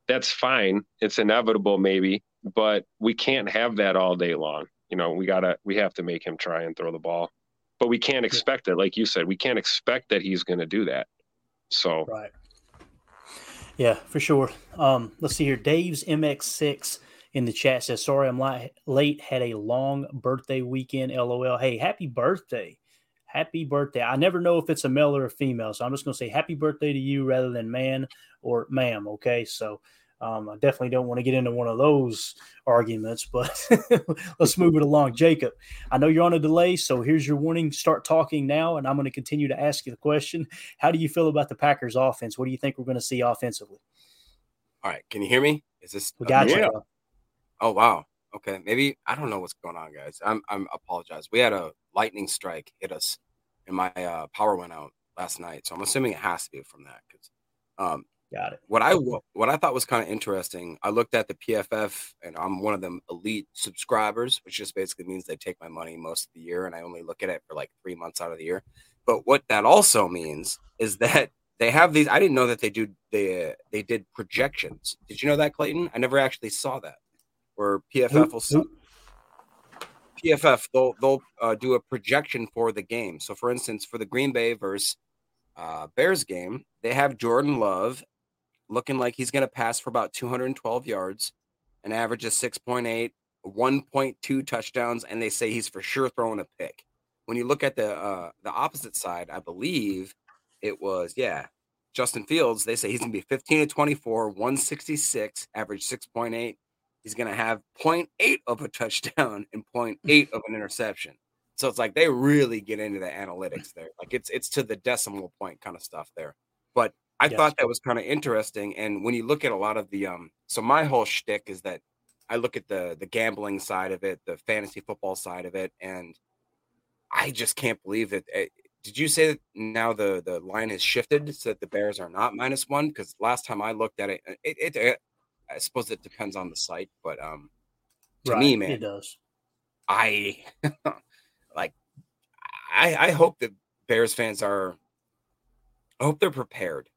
[SPEAKER 5] that's fine. It's inevitable, maybe, but we can't have that all day long. You know, we gotta we have to make him try and throw the ball, but we can't expect it. Like you said, we can't expect that he's going to do that. So
[SPEAKER 4] right. Yeah, for sure. Um, let's see here. Dave's MX6 in the chat says, Sorry, I'm late. Had a long birthday weekend. LOL. Hey, happy birthday. Happy birthday. I never know if it's a male or a female. So I'm just going to say happy birthday to you rather than man or ma'am. Okay. So um, I definitely don't want to get into one of those arguments, but let's move it along. Jacob, I know you're on a delay, so here's your warning. Start talking now, and I'm going to continue to ask you the question. How do you feel about the Packers offense? What do you think we're going to see offensively?
[SPEAKER 6] All right. Can you hear me? Is this
[SPEAKER 4] we got you?
[SPEAKER 6] Oh wow. Okay. Maybe I don't know what's going on, guys. I'm I'm apologize. We had a lightning strike hit us and my uh, power went out last night. So I'm assuming it has to be from that because um,
[SPEAKER 4] Got it.
[SPEAKER 6] What I what I thought was kind of interesting, I looked at the PFF, and I'm one of them elite subscribers, which just basically means they take my money most of the year, and I only look at it for like three months out of the year. But what that also means is that they have these. I didn't know that they do they they did projections. Did you know that, Clayton? I never actually saw that. Where PFF will PFF they'll they'll uh, do a projection for the game. So, for instance, for the Green Bay versus uh, Bears game, they have Jordan Love looking like he's going to pass for about 212 yards, an average of 6.8, 1.2 touchdowns, and they say he's for sure throwing a pick. When you look at the uh, the opposite side, I believe it was yeah, Justin Fields. They say he's going to be 15 to 24, 166, average 6.8. He's going to have 0.8 of a touchdown and 0.8 of an interception. So it's like they really get into the analytics there. Like it's it's to the decimal point kind of stuff there. But I yes. thought that was kind of interesting. And when you look at a lot of the um, so my whole shtick is that I look at the the gambling side of it, the fantasy football side of it, and I just can't believe it. Eh, did you say that now the the line has shifted so that the Bears are not minus one? Because last time I looked at it, it, it, it, I suppose it depends on the site, but um, to right, me, man,
[SPEAKER 4] it does.
[SPEAKER 6] I like. I I hope that Bears fans are. I hope they're prepared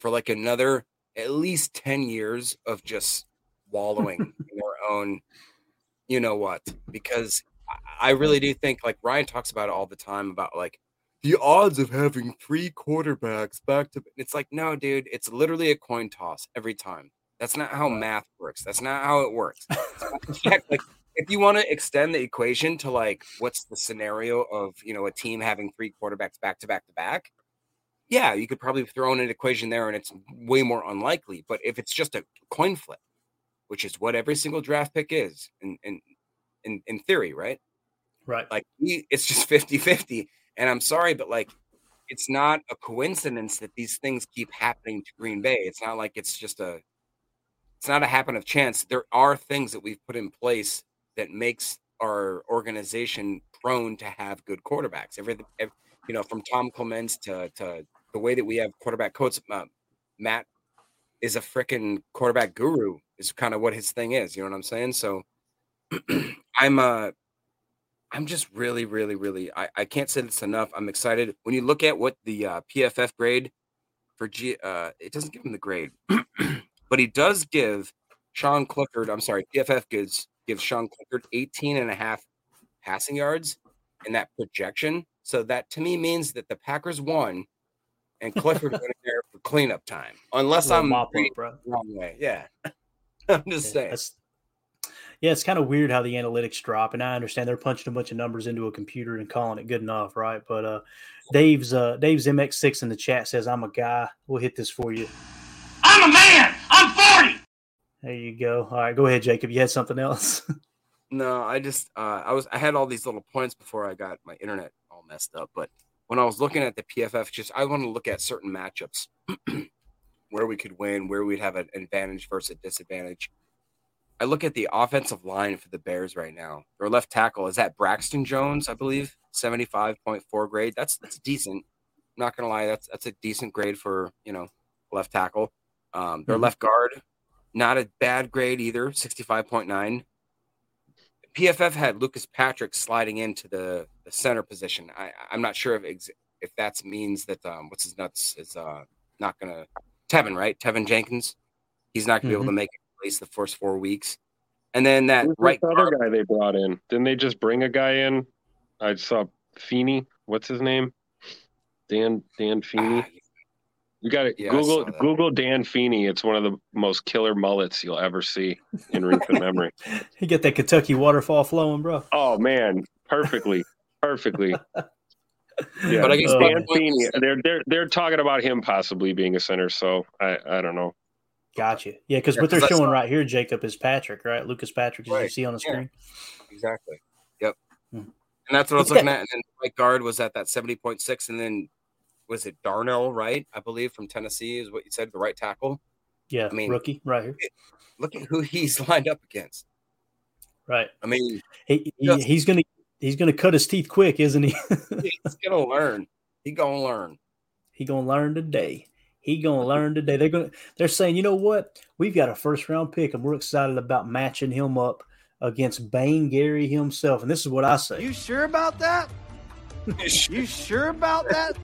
[SPEAKER 6] for like another at least 10 years of just wallowing in their own you know what because I really do think like Ryan talks about it all the time about like the odds of having three quarterbacks back to it's like no dude it's literally a coin toss every time that's not how math works. That's not how it works. Like if you want to extend the equation to like what's the scenario of you know a team having three quarterbacks back to back to back yeah you could probably throw in an equation there and it's way more unlikely but if it's just a coin flip which is what every single draft pick is in in in, in theory right?
[SPEAKER 4] Right.
[SPEAKER 6] like it's just 50 50 and i'm sorry but like it's not a coincidence that these things keep happening to green bay. It's not like it's just a it's not a happen of chance there are things that we've put in place that makes our organization prone to have good quarterbacks every, you know from tom clements to to the way that we have quarterback coach uh, matt is a freaking quarterback guru is kind of what his thing is you know what i'm saying so i'm uh I'm just really, really, really. I, I can't say this enough. I'm excited when you look at what the uh, PFF grade for G. Uh, it doesn't give him the grade, but he does give Sean Clifford. I'm sorry, PFF gives gives Sean Clifford 18 and a half passing yards in that projection. So that to me means that the Packers won, and Clifford went in there for cleanup time. Unless I'm
[SPEAKER 4] up,
[SPEAKER 6] wrong way. Yeah, I'm just
[SPEAKER 4] Yeah,
[SPEAKER 6] saying.
[SPEAKER 4] yeah, it's kind of weird how the analytics drop, and I understand they're punching a bunch of numbers into a computer and calling it good enough, right? But uh, Dave's uh, Dave's MX6 in the chat says, "I'm a guy." We'll hit this for you.
[SPEAKER 7] I'm a man. I'm 40.
[SPEAKER 4] There you go. All right, go ahead, Jacob. You had something else?
[SPEAKER 6] No, I just uh, I was I had all these little points before I got my internet all messed up. But when I was looking at the PFF, just I want to look at certain matchups where we could win, where we'd have an advantage versus a disadvantage. I look at the offensive line for the Bears right now. Their left tackle is that Braxton Jones, I believe, seventy five point four grade. That's that's decent. I'm not gonna lie, that's that's a decent grade for you know left tackle. Um, their
[SPEAKER 4] Mhm.
[SPEAKER 6] left guard, not a bad grade either, sixty five point nine. PFF had Lucas Patrick sliding into the, the center position. I, I'm not sure if ex- if that means that um, what's his nuts is uh, not gonna Teven right Teven Jenkins. He's not gonna be able to make at least the first four weeks. And then that
[SPEAKER 5] Who's
[SPEAKER 6] right
[SPEAKER 5] this other
[SPEAKER 6] guard,
[SPEAKER 5] guy they brought in? Didn't they just bring a guy in? I saw Feeney. What's his name? Dan Dan Feeney.
[SPEAKER 6] ah,
[SPEAKER 5] You got to
[SPEAKER 6] Yeah,
[SPEAKER 5] Google. Google Dan Feeney. It's one of the most killer mullets you'll ever see in recent memory.
[SPEAKER 4] you get that Kentucky waterfall flowing, bro.
[SPEAKER 5] Oh man, perfectly, perfectly. Yeah,
[SPEAKER 6] But I guess
[SPEAKER 4] Uh,
[SPEAKER 5] Dan
[SPEAKER 6] point
[SPEAKER 5] Feeney. They're they're they're talking about him possibly being a center. So I I don't know.
[SPEAKER 4] Gotcha. Yeah, because
[SPEAKER 6] Yeah,
[SPEAKER 4] what they're showing
[SPEAKER 6] saw-
[SPEAKER 4] right here, Jacob, is Patrick, right? Lucas Patrick, as you see on the
[SPEAKER 6] yeah.
[SPEAKER 4] screen.
[SPEAKER 6] exactly. Yep.
[SPEAKER 4] Hmm.
[SPEAKER 6] And that's what I was looking at. And then right guard was at that seventy point six, and then was it Darnell Wright? I believe from Tennessee is what you said. The right tackle.
[SPEAKER 4] Yeah,
[SPEAKER 6] I mean-
[SPEAKER 4] rookie right here.
[SPEAKER 6] Look at who he's lined up against.
[SPEAKER 4] Right.
[SPEAKER 6] I mean,
[SPEAKER 4] He, he-
[SPEAKER 6] Just-
[SPEAKER 4] he's gonna he's gonna cut his teeth quick, isn't he?
[SPEAKER 6] he's gonna learn. He gonna learn.
[SPEAKER 4] he gonna learn today. He gonna learn today. They're gonna they're saying, you know what? We've got a first round pick, and we're excited about matching him up against Bane Gary himself. And this is what I say.
[SPEAKER 9] You sure about that? You sure about that?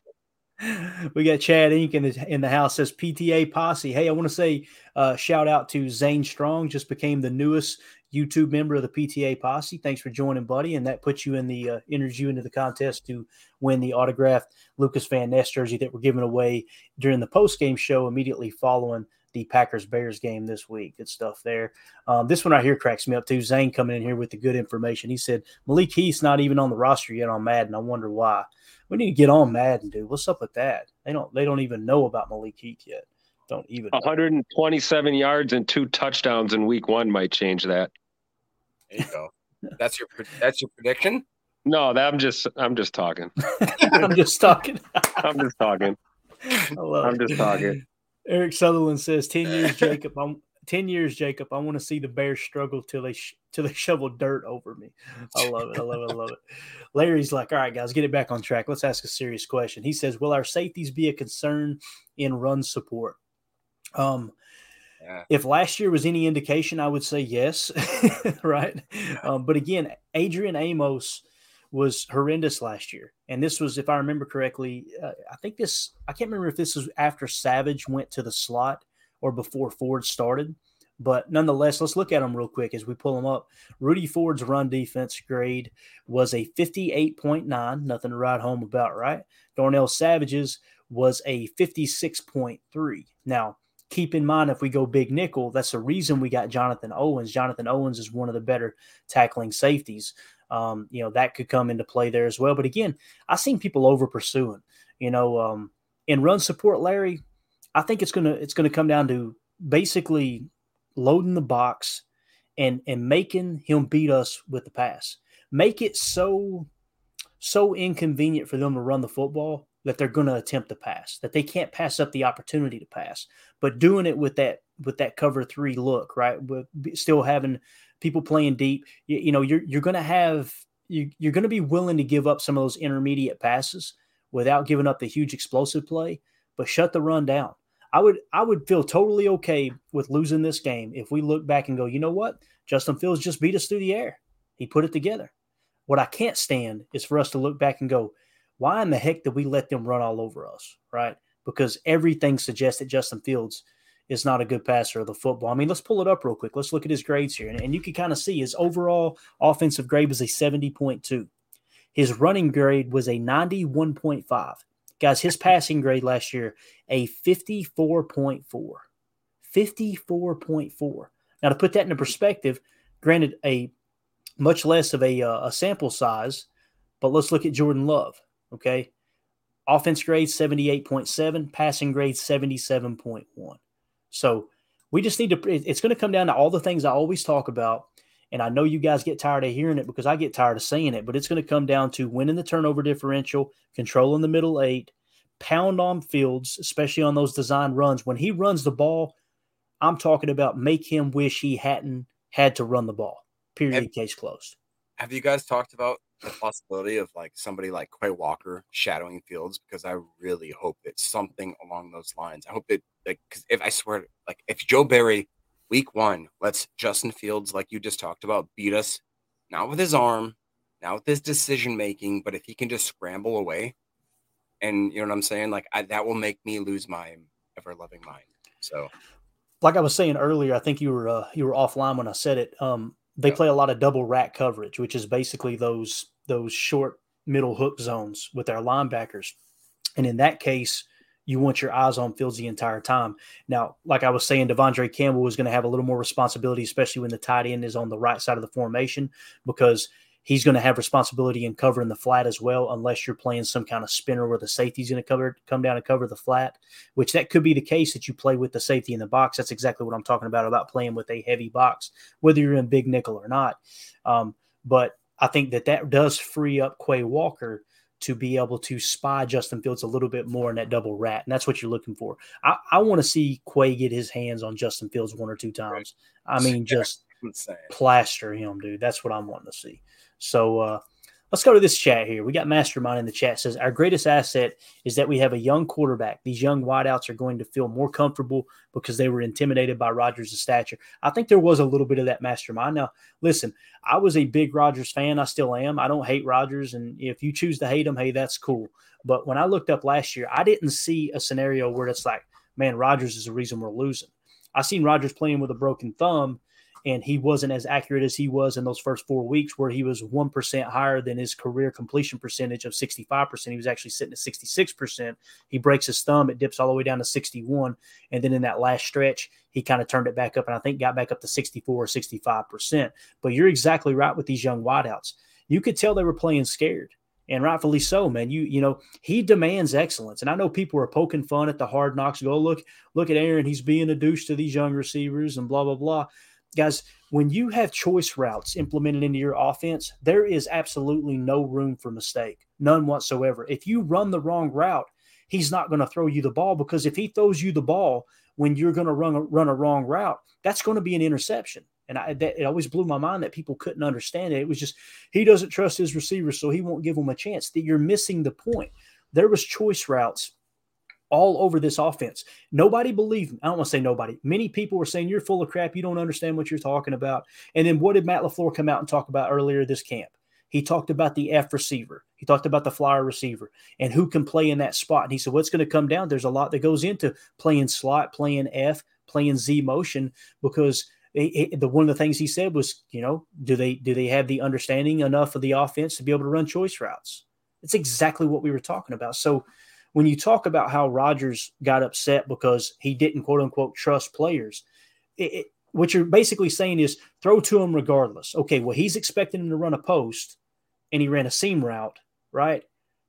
[SPEAKER 4] We got Chad Inc. in the in the house says PTA posse. Hey, I want to say uh, shout out to Zane Strong, just became the newest YouTube member of the PTA posse. Thanks for joining, buddy, and that puts you in the uh, enters you into the contest to win the autographed Lukas Van Ness jersey that we're giving away during the post game show immediately following the Packers Bears game this week. Good stuff there. Um, this one right here cracks me up too. Zane coming in here with the good information. He said Malik Heath's not even on the roster yet on Madden. I wonder why. We need to get on Madden, dude. What's up with that? They don't they don't even know about Malik Heath yet. Don't even know.
[SPEAKER 5] 127 yards and two touchdowns in week one might change that.
[SPEAKER 6] There you go. That's your that's your prediction.
[SPEAKER 5] No, that I'm just I'm just talking.
[SPEAKER 4] I'm just talking.
[SPEAKER 5] I'm just talking.
[SPEAKER 4] I love
[SPEAKER 5] I'm just talking.
[SPEAKER 4] Eric Sutherland says 10 years, Jacob. I'm 10 years, Jacob. I want to see the Bears struggle till they sh- till they shovel dirt over me. I love it. I love it. I love it. Larry's like, all right, guys, get it back on track. Let's ask a serious question. He says, Will our safeties be a concern in run support? Um,
[SPEAKER 6] Yeah.
[SPEAKER 4] if last year was any indication, I would say yes, right? Um, but again, Adrian Amos was horrendous last year, and this was, if I remember correctly, uh, I think this I can't remember if this was after Savage went to the slot or before Ford started. But nonetheless, let's look at them real quick as we pull them up. Rudy Ford's run defense grade was a 58.9, nothing to write home about, right? Darnell Savage's was a 56.3. Now, keep in mind if we go big nickel, that's the reason we got Jonathan Owens. Jonathan Owens is one of the better tackling safeties. Um, you know, that could come into play there as well. But again, I've seen people over pursuing, you know, um, in run support, Larry, I think it's gonna it's gonna come down to basically loading the box and and making him beat us with the pass. Make it so so inconvenient for them to run the football that they're going to attempt to pass, that they can't pass up the opportunity to pass. But doing it with that with that cover three look, right? With still having people playing deep, you, you know, you're you're going to have you, you're going to be willing to give up some of those intermediate passes without giving up the huge explosive play, but shut the run down. I would I would feel totally okay with losing this game if we look back and go, you know what? Justin Fields just beat us through the air. He put it together. What I can't stand is for us to look back and go, why in the heck did we let them run all over us? Right? Because everything suggests that Justin Fields is not a good passer of the football. I mean, let's pull it up real quick. Let's look at his grades here. And, and you can kind of see his overall offensive grade was a 70.2. His running grade was a 91.5. Guys, his passing grade last year, a 54.4. 54.4. Now, to put that into perspective, granted, a much less of a, uh, a sample size, but let's look at Jordan Love. Okay. Offense grade 78.7, passing grade 77.1. So we just need to, it's going to come down to all the things I always talk about. And I know you guys get tired of hearing it because I get tired of saying it, but it's going to come down to winning the turnover differential, controlling the middle eight, pound on fields, especially on those design runs. When he runs the ball, I'm talking about make him wish he hadn't had to run the ball. Period. Have, case closed.
[SPEAKER 6] Have you guys talked about the possibility of like somebody like Quay Walker shadowing Fields? Because I really hope that something along those lines. I hope that like because if I swear, like if Joe Barry week one lets Justin Fields, like you just talked about, beat us, not with his arm, not with his decision making, but if he can just scramble away, and you know what I'm saying, like I, that will make me lose my ever loving mind. So,
[SPEAKER 4] like I was saying earlier, I think you were uh, you were offline when I said it. Um, they play a lot of double rat coverage, which is basically those those short middle hook zones with their linebackers. And in that case, you want your eyes on Fields the entire time. Now, like I was saying, De'Vondre Campbell is going to have a little more responsibility, especially when the tight end is on the right side of the formation, because he's going to have responsibility in covering the flat as well, unless you're playing some kind of spinner where the safety's going to cover come down and cover the flat, which that could be the case that you play with the safety in the box. That's exactly what I'm talking about about playing with a heavy box, whether you're in big nickel or not. Um, but I think that that does free up Quay Walker to be able to spy Justin Fields a little bit more in that double rat. And that's what you're looking for. I, I want to see Quay get his hands on Justin Fields one or two times. I mean, just plaster him, dude. That's what I'm wanting to see. So uh, let's go to this chat here. We got Mastermind in the chat says our greatest asset is that we have a young quarterback. These young wideouts are going to feel more comfortable because they were intimidated by Rodgers' stature. I think there was a little bit of that mastermind. Now, listen, I was a big Rodgers fan. I still am. I don't hate Rodgers, and if you choose to hate him, hey, that's cool. But when I looked up last year, I didn't see a scenario where it's like, man, Rodgers is the reason we're losing. I seen Rodgers playing with a broken thumb and he wasn't as accurate as he was in those first four weeks, where he was 1% higher than his career completion percentage of 65%. He was actually sitting at 66%. He breaks his thumb, it dips all the way down to 61. And then in that last stretch, he kind of turned it back up and I think got back up to 64 or 65%. But you're exactly right with these young wideouts. You could tell they were playing scared and rightfully so, man. You you know he demands excellence, and I know people are poking fun at the hard knocks. Go look look at Aaron, he's being a douche to these young receivers and blah blah blah guys, when you have choice routes implemented into your offense, there is absolutely no room for mistake, none whatsoever. If you run the wrong route, he's not going to throw you the ball because if he throws you the ball when you're going to run a, run a wrong route, that's going to be an interception. And I, that, it always blew my mind that people couldn't understand it. It was just he doesn't trust his receivers, so he won't give them a chance. That you're missing the point. There was choice routes all over this offense. Nobody believed me. I don't want to say nobody. Many people were saying you're full of crap. You don't understand what you're talking about. And then what did Matt LaFleur come out and talk about earlier this camp? He talked about the F receiver. He talked about the flyer receiver and who can play in that spot. And he said, What's going to come down? There's a lot that goes into playing slot, playing F, playing Z motion because it, it, the one of the things he said was, you know, do they do they have the understanding enough of the offense to be able to run choice routes? It's exactly what we were talking about. So when you talk about how Rodgers got upset because he didn't quote unquote trust players, it, what you're basically saying is throw to him regardless. Okay, well he's expecting him to run a post, and he ran a seam route, right?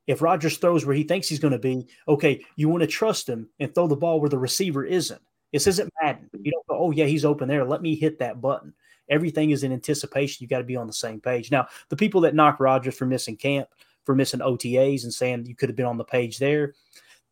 [SPEAKER 4] If Rodgers throws where he thinks he's going to be, okay, you want to trust him and throw the ball where the receiver isn't. This isn't Madden. You don't go, oh, yeah, he's open there. Let me hit that button. Everything is in anticipation. You got to be on the same page. Now, the people that knock Rodgers for missing camp, for missing OTAs and saying you could have been on the page there,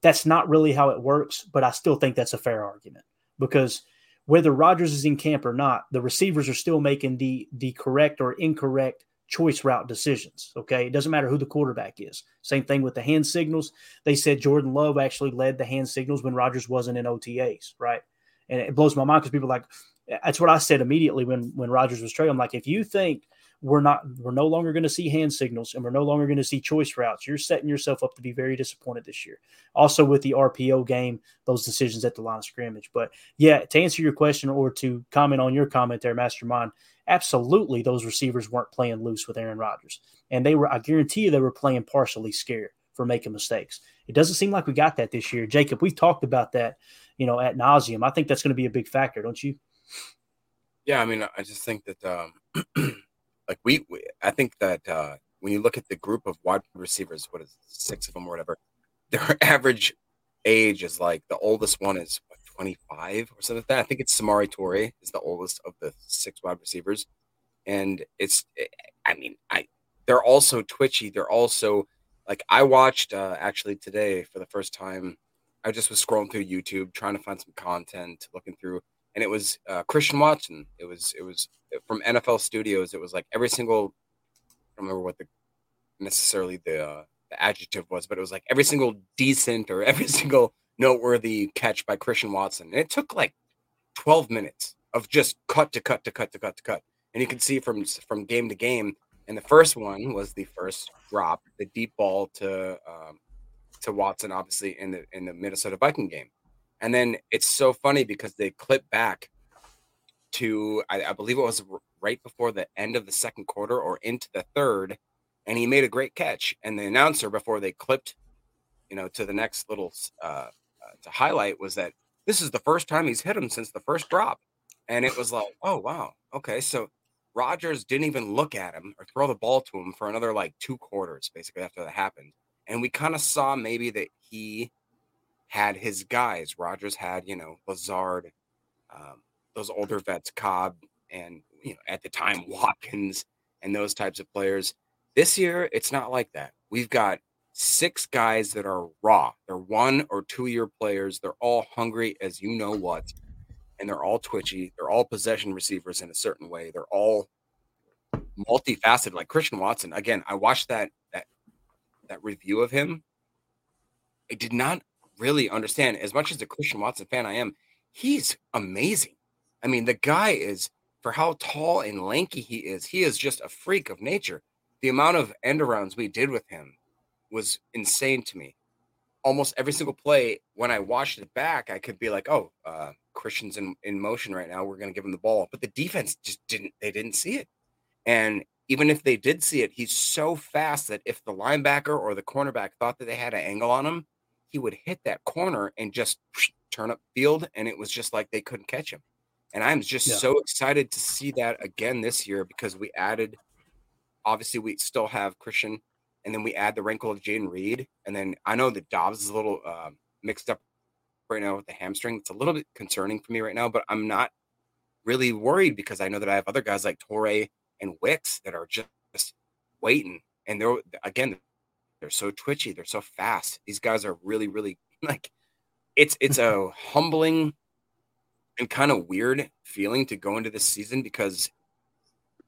[SPEAKER 4] that's not really how it works. But I still think that's a fair argument because whether Rodgers is in camp or not, the receivers are still making the the correct or incorrect choice route decisions. Okay. It doesn't matter who the quarterback is. Same thing with the hand signals. They said Jordan Love actually led the hand signals when Rodgers wasn't in OTAs, right? And it blows my mind because people like, that's what I said immediately when when Rodgers was traded. I'm like, if you think we're not we're no longer going to see hand signals and we're no longer going to see choice routes, you're setting yourself up to be very disappointed this year. Also with the RPO game, those decisions at the line of scrimmage. But yeah, to answer your question or to comment on your comment there, Mastermind, absolutely those receivers weren't playing loose with Aaron Rodgers. And they were, I guarantee you, they were playing partially scared for making mistakes. It doesn't seem like we got that this year. Jacob, we've talked about that, you know, at nauseum. I think that's going to be a big factor, don't you?
[SPEAKER 6] Yeah, I mean, I just think that, um, like we, we, I think that uh, when you look at the group of wide receivers, what is six of them or whatever, their average age is like the oldest one is what, 25 or something like that. I think it's Samori Toure is the oldest of the six wide receivers. And it's, eh, I mean, I, they're also twitchy. They're also like, I watched uh, actually today for the first time. I just was scrolling through YouTube trying to find some content, looking through, and it was uh, Christian Watson. It was, it was from NFL Studios. It was like every single, I don't remember what the necessarily the, uh, the adjective was, but it was like every single decent or every single noteworthy catch by Christian Watson. And it took like 12 minutes of just cut to cut to cut to cut to cut. And you can see from from game to game. And the first one was the first drop, the deep ball to um, to Watson, obviously in the in the Minnesota Viking game. And then it's so funny because they clip back to I, I believe it was right before the end of the second quarter or into the third, and he made a great catch. And the announcer before they clipped, you know, to the next little uh, to highlight was that this is the first time he's hit him since the first drop. And it was like, oh, wow. Okay. So Rodgers didn't even look at him or throw the ball to him for another like two quarters, basically, after that happened. And we kind of saw maybe that he had his guys. Rodgers had, you know, Lazard, um, those older vets, Cobb, and, you know, at the time, Watkins and those types of players. This year, it's not like that. We've got six guys that are raw. They're one or two year players. They're all hungry as you know what, and they're all twitchy. They're all possession receivers in a certain way. They're all multifaceted. Like Christian Watson. Again, I watched that that that review of him. I did not really understand as much as a Christian Watson fan I am. He's amazing. I mean, the guy is for how tall and lanky he is. He is just a freak of nature. The amount of end arounds we did with him was insane to me. Almost every single play, when I watched it back, I could be like, "Oh, uh, Christian's in, in motion right now. We're going to give him the ball." But the defense just didn't. They didn't see it, and even if they did see it, he's so fast that if the linebacker or the cornerback thought that they had an angle on him, he would hit that corner and just turn up field, and it was just like they couldn't catch him. And I'm just yeah. so excited to see that again this year because we added. Obviously, we still have Christian and then we add the wrinkle of Jayden Reed, and then I know that Dobbs is a little uh, mixed up right now with the hamstring. It's a little bit concerning for me right now, but I'm not really worried because I know that I have other guys like Toure and Wicks that are just, just waiting, and they're again they're so twitchy, they're so fast. These guys are really, really like it's it's a humbling and kind of weird feeling to go into this season because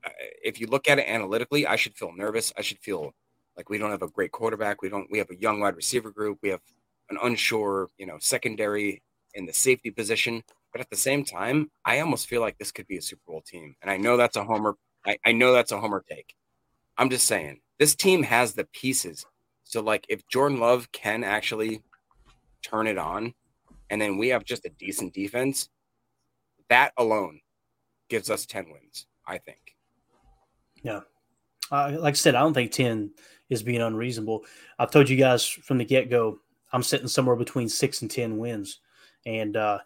[SPEAKER 6] uh, if you look at it analytically, I should feel nervous. I should feel like we don't have a great quarterback. We don't. We have a young wide receiver group. We have an unsure, you know, secondary in the safety position. But at the same time, I almost feel like this could be a Super Bowl team. And I know that's a homer. I, I know that's a homer take. I'm just saying this team has the pieces. So like, if Jordan Love can actually turn it on, and then we have just a decent defense, that alone gives us 10 wins, I think.
[SPEAKER 4] Yeah. Uh, like I said, I don't think 10 is being unreasonable. I've told you guys from the get go, I'm sitting somewhere between six and 10 wins. And uh,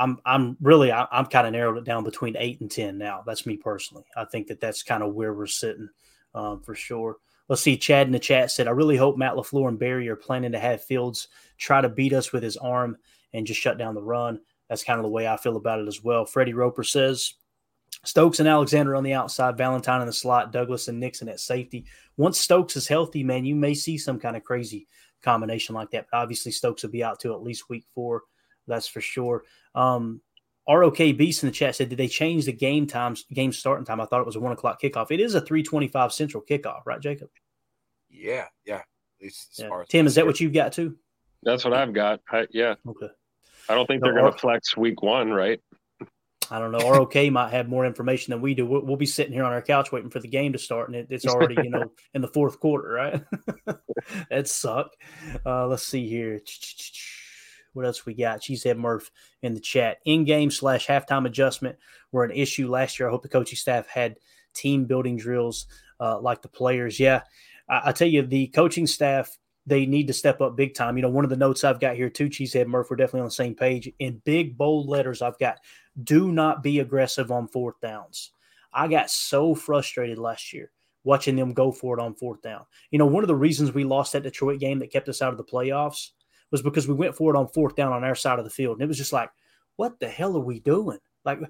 [SPEAKER 4] I'm, I'm really, I, am kind of narrowed it down between eight and 10 now. That's me personally. I think that that's kind of where we're sitting um, for sure. Let's see. Chad in the chat said, I really hope Matt LaFleur and Barry are planning to have Fields try to beat us with his arm and just shut down the run. That's kind of the way I feel about it as well. Freddie Roper says, Stokes and Alexander on the outside, Valentine in the slot, Douglas and Nixon at safety. Once Stokes is healthy, man, you may see some kind of crazy combination like that. But obviously, Stokes will be out till at least week four. That's for sure. Um, ROK Beast in the chat said, "Did they change the game times, game starting time? I thought it was a one o'clock kickoff. It is a three twenty-five Central kickoff, right, Jacob?
[SPEAKER 6] Yeah, yeah. At least
[SPEAKER 4] yeah. Tim, is that what you've got too?
[SPEAKER 5] That's what I've got. I, yeah.
[SPEAKER 4] Okay.
[SPEAKER 5] I don't think they're going to flex week one, right?
[SPEAKER 4] I don't know. ROK might have more information than we do. We'll, we'll, be sitting here on our couch waiting for the game to start, and it, it's already you know in the fourth quarter, right? that suck. Uh, let's see here. What else we got? Cheesehead Murph in the chat. In game slash halftime adjustment were an issue last year. I hope the coaching staff had team building drills uh, like the players. Yeah, I, I tell you, the coaching staff they need to step up big time. You know, one of the notes I've got here too, Cheesehead Murph, we're definitely on the same page. In big bold letters, I've got do not be aggressive on fourth downs. I got so frustrated last year watching them go for it on fourth down. You know, one of the reasons we lost that Detroit game that kept us out of the playoffs was because we went for it on fourth down on our side of the field. And it was just like, what the hell are we doing? Like,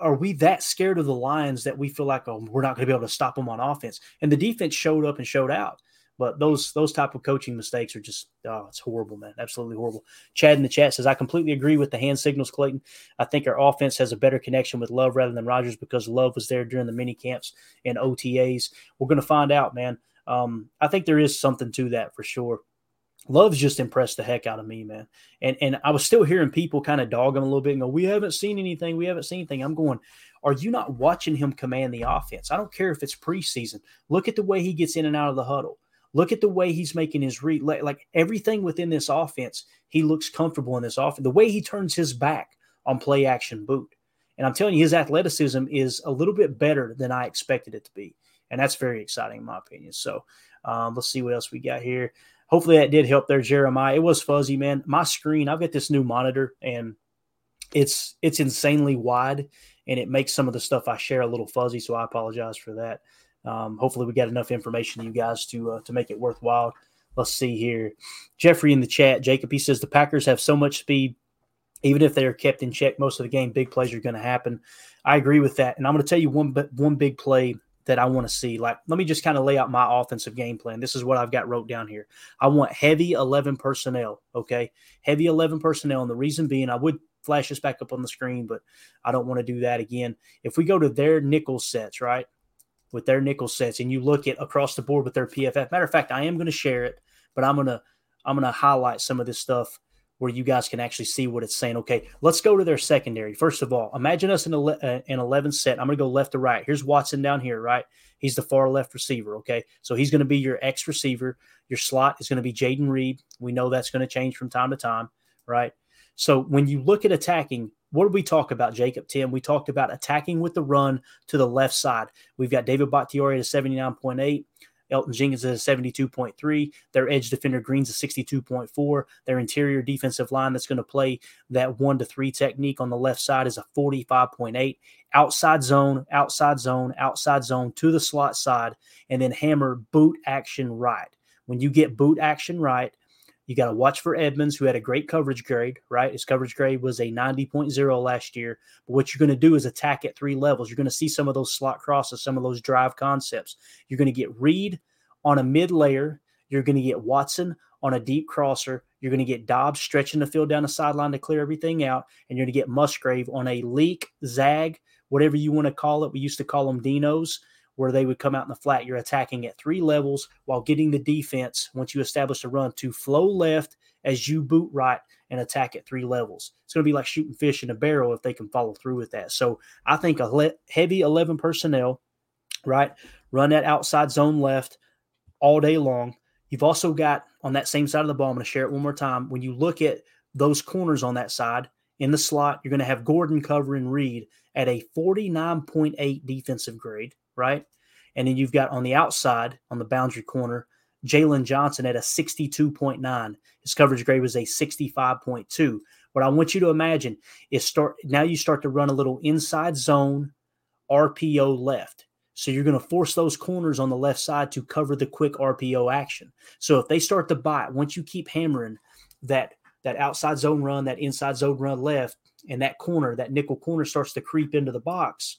[SPEAKER 4] are we that scared of the Lions that we feel like, oh, we're not going to be able to stop them on offense? And the defense showed up and showed out. But those those type of coaching mistakes are just oh, it's horrible, man. Absolutely horrible. Chad in the chat says I completely agree with the hand signals, Clayton. I think our offense has a better connection with Love rather than Rodgers because Love was there during the mini camps and OTAs. We're going to find out, man. Um, I think there is something to that for sure. Love's just impressed the heck out of me, man. And and I was still hearing people kind of dog him a little bit and go, "We haven't seen anything. We haven't seen anything." I'm going, "Are you not watching him command the offense? I don't care if it's preseason. Look at the way he gets in and out of the huddle. Look at the way he's making his read. Like everything within this offense, he looks comfortable in this offense. The way he turns his back on play action boot. And I'm telling you, his athleticism is a little bit better than I expected it to be. And that's very exciting, in my opinion. So um, let's see what else we got here. Hopefully that did help there, Jeremiah. It was fuzzy, man. My screen, I've got this new monitor and it's it's insanely wide and it makes some of the stuff I share a little fuzzy. So I apologize for that. Um, hopefully, we got enough information to you guys to uh, to make it worthwhile. Let's see here. Jeffrey in the chat, Jacob, he says the Packers have so much speed. Even if they are kept in check most of the game, big plays are going to happen. I agree with that, and I'm going to tell you one one big play that I want to see. Like, let me just kind of lay out my offensive game plan. This is what I've got wrote down here. I want heavy 11 personnel. Okay. Heavy 11 personnel. And the reason being, I would flash this back up on the screen, but I don't want to do that again. If we go to their nickel sets, right? with their nickel sets and you look at across the board with their PFF. Matter of fact, I am going to share it, but I'm going to I'm going to highlight some of this stuff where you guys can actually see what it's saying. Okay, let's go to their secondary. First of all, imagine us in uh, an 11 set. I'm going to go left to right. Here's Watson down here, right? He's the far left receiver. Okay, so he's going to be your X receiver. Your slot is going to be Jayden Reed. We know that's going to change from time to time, right? So when you look at attacking, what did we talk about, Jacob Tim? We talked about attacking with the run to the left side. We've got David Bakhtiari at 79.8. Elgton Jenkins is a 72.3. Their edge defender Green's a 62.4. Their interior defensive line that's going to play that one to three technique on the left side is a 45.8. Outside zone, outside zone, outside zone to the slot side, and then hammer boot action right. When you get boot action right, you got to watch for Edmunds, who had a great coverage grade, right? His coverage grade was a 90.0 last year. But what you're going to do is attack at three levels. You're going to see some of those slot crosses, some of those drive concepts. You're going to get Reed on a mid layer. You're going to get Watson on a deep crosser. You're going to get Dobbs stretching the field down the sideline to clear everything out. And you're going to get Musgrave on a leak, zag, whatever you want to call it. We used to call them Dinos where they would come out in the flat. You're attacking at three levels while getting the defense, once you establish a run, to flow left as you boot right and attack at three levels. It's going to be like shooting fish in a barrel if they can follow through with that. So I think a le- heavy 11 personnel, right? Run that outside zone left all day long. You've also got on that same side of the ball, I'm going to share it one more time. When you look at those corners on that side, in the slot. You're going to have Gordon covering Reed at a 49.8 defensive grade, right? And then you've got on the outside, on the boundary corner, Jaylon Johnson at a 62.9. His coverage grade was a 65.2. What I want you to imagine is start now you start to run a little inside zone RPO left. So you're going to force those corners on the left side to cover the quick RPO action. So if they start to bite, once you keep hammering that that outside zone run, that inside zone run left, and that corner, that nickel corner starts to creep into the box,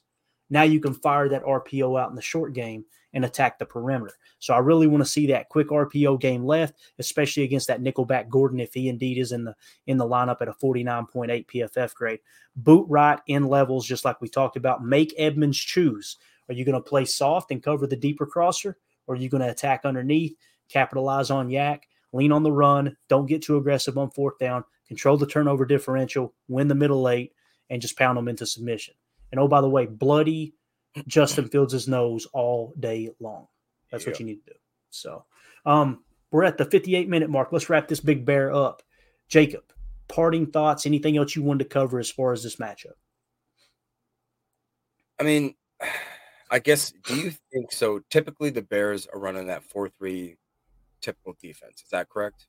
[SPEAKER 4] now you can fire that RPO out in the short game and attack the perimeter. So I really want to see that quick RPO game left, especially against that nickelback Gordon if he indeed is in the in the lineup at a 49.8 PFF grade. Boot right in levels, just like we talked about. Make Edmunds choose. Are you going to play soft and cover the deeper crosser, or are you going to attack underneath, capitalize on YAC, lean on the run, don't get too aggressive on fourth down, control the turnover differential, win the middle eight, and just pound them into submission. And oh, by the way, bloody Justin Fields' nose all day long. That's what you need to do. So um, we're at the 58 minute mark. Let's wrap this big bear up. Jacob, parting thoughts, anything else you wanted to cover as far as this matchup?
[SPEAKER 6] I mean, I guess, do you think so? Typically, the Bears are running that 4 3 typical defense. Is that correct?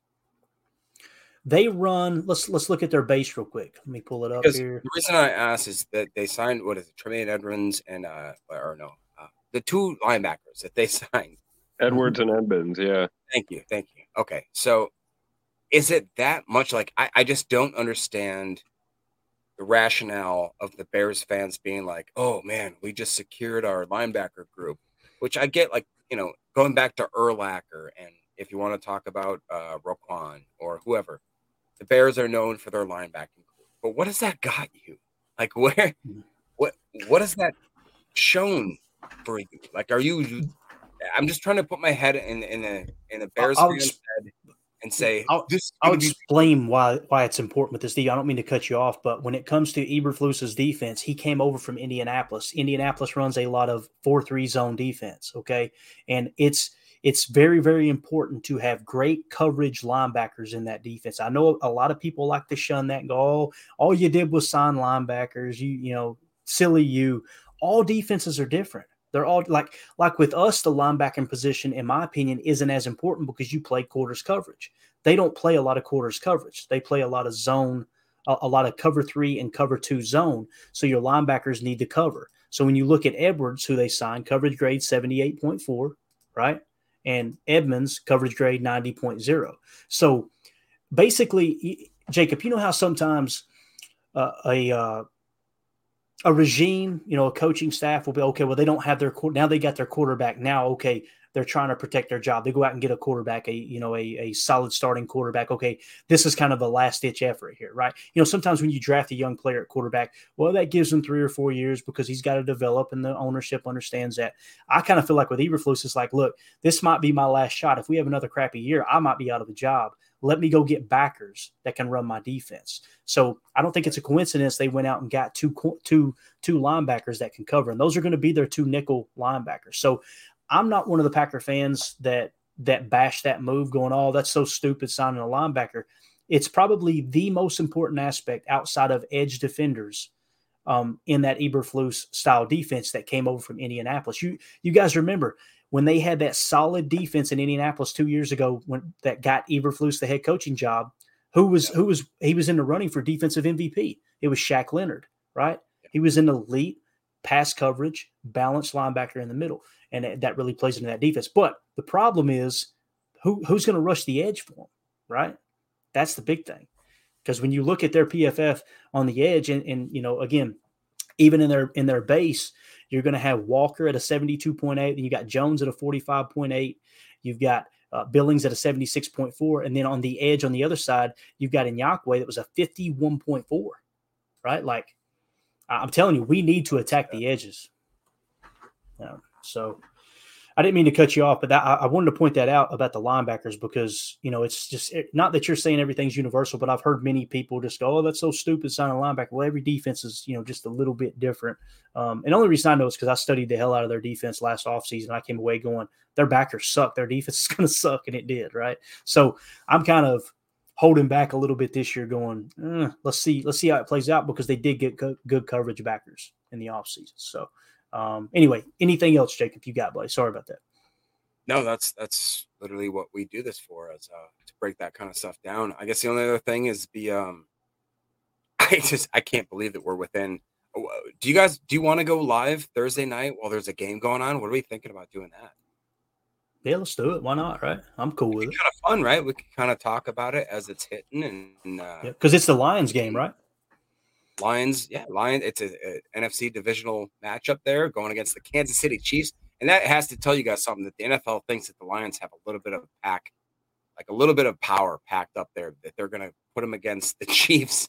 [SPEAKER 4] They run. Let's let's look at their base real quick. Let me pull it up
[SPEAKER 6] Because
[SPEAKER 4] here.
[SPEAKER 6] the reason I asked is that they signed what is it, Tremaine Edmunds and uh or no, uh, the two linebackers that they signed.
[SPEAKER 5] Edwards and Edmunds, yeah.
[SPEAKER 6] Thank you, thank you. Okay, so is it that much? Like I, I just don't understand the rationale of the Bears fans being like, "Oh man, we just secured our linebacker group," which I get. Like you know, going back to Urlacher, and if you want to talk about uh, Roquan or whoever, the Bears are known for their linebacking. But what has that got you? Like where, what, what has that shown for you? Like, are you? I'm just trying to put my head in in a in a Bears
[SPEAKER 4] I'll
[SPEAKER 6] fan's head and say
[SPEAKER 4] I'll,
[SPEAKER 6] this.
[SPEAKER 4] I'll
[SPEAKER 6] be-
[SPEAKER 4] explain why why it's important with this. D. I don't mean to cut you off, but when it comes to Eberflus's defense, he came over from Indianapolis. Indianapolis runs a lot of four three zone defense. Okay, and it's it's very very important to have great coverage linebackers in that defense. I know a lot of people like to shun that and go, "Oh, all you did was sign linebackers." You you know, silly you. All defenses are different. They're all like like with us, the linebacking position, in my opinion, isn't as important because you play quarters coverage. They don't play a lot of quarters coverage. They play a lot of zone, a, a lot of cover three and cover two zone. So your linebackers need to cover. So when you look at Edwards, who they signed, coverage grade seventy eight point four, right, and Edmunds coverage grade ninety point zero. So basically, Jacob, you know how sometimes uh, a uh, a regime, you know, a coaching staff will be okay. Well, they don't have their now they got their quarterback. Now, okay, they're trying to protect their job. They go out and get a quarterback, a you know, a, a solid starting quarterback. Okay, this is kind of a last ditch effort here, right? You know, sometimes when you draft a young player at quarterback, well, that gives him three or four years because he's got to develop, and the ownership understands that. I kind of feel like with Eberflus, it's like, look, this might be my last shot. If we have another crappy year, I might be out of a job. Let me go get backers that can run my defense. So I don't think it's a coincidence they went out and got two two two linebackers that can cover, and those are going to be their two nickel linebackers. So I'm not one of the Packer fans that that bash that move, going, "Oh, that's so stupid signing a linebacker." It's probably the most important aspect outside of edge defenders um, in that Eberflus style defense that came over from Indianapolis. You you guys remember when they had that solid defense in Indianapolis two years ago when that got Eberflus the head coaching job? Who was who was he was in the running for defensive MVP? It was Shaq Leonard, right? He was an elite pass coverage, balanced linebacker in the middle, and that- that really plays into that defense. But the problem is, who who's going to rush the edge for him, right? That's the big thing, because when you look at their PFF on the edge, and, and you know, again, even in their in their base, you're going to have Walker at a 72.8, then you got Jones at a 45.8, you've got uh, Billings at a 76.4, and then on the edge on the other side, you've got Ngakoue that was a 51.4, right? Like I'm telling you, we need to attack the edges. Yeah, so I didn't mean to cut you off, but that, I, I wanted to point that out about the linebackers because you know it's just it, not that you're saying everything's universal, but I've heard many people just go, "Oh, that's so stupid signing a linebacker." Well, every defense is you know just a little bit different. Um, and the only reason I know is because I studied the hell out of their defense last offseason. I came away going, their backers suck. Their defense is going to suck, and it did, right? So I'm kind of holding back a little bit this year, going, eh, let's see, let's see how it plays out because they did get good, good coverage backers in the offseason. So, um, anyway, anything else, Jacob? You got, buddy? Sorry about that.
[SPEAKER 6] No, that's that's literally what we do this for, is uh, to break that kind of stuff down. I guess the only other thing is the um, I just I can't believe that we're within. Oh, uh, do you guys do you want to go live Thursday night while there's a game going on? What are we thinking about doing that?
[SPEAKER 4] Yeah, let's do it. Why not? Right? I'm cool with it.
[SPEAKER 6] Kind of fun, right? We can kind of talk about it as it's hitting, and
[SPEAKER 4] because uh, it's the Lions game, right?
[SPEAKER 6] Lions, yeah, Lions. It's a, a, NFC divisional matchup there, going against the Kansas City Chiefs, and that has to tell you guys something that the NFL thinks that the Lions have a little bit of pack, like a little bit of power packed up there, that they're going to put them against the Chiefs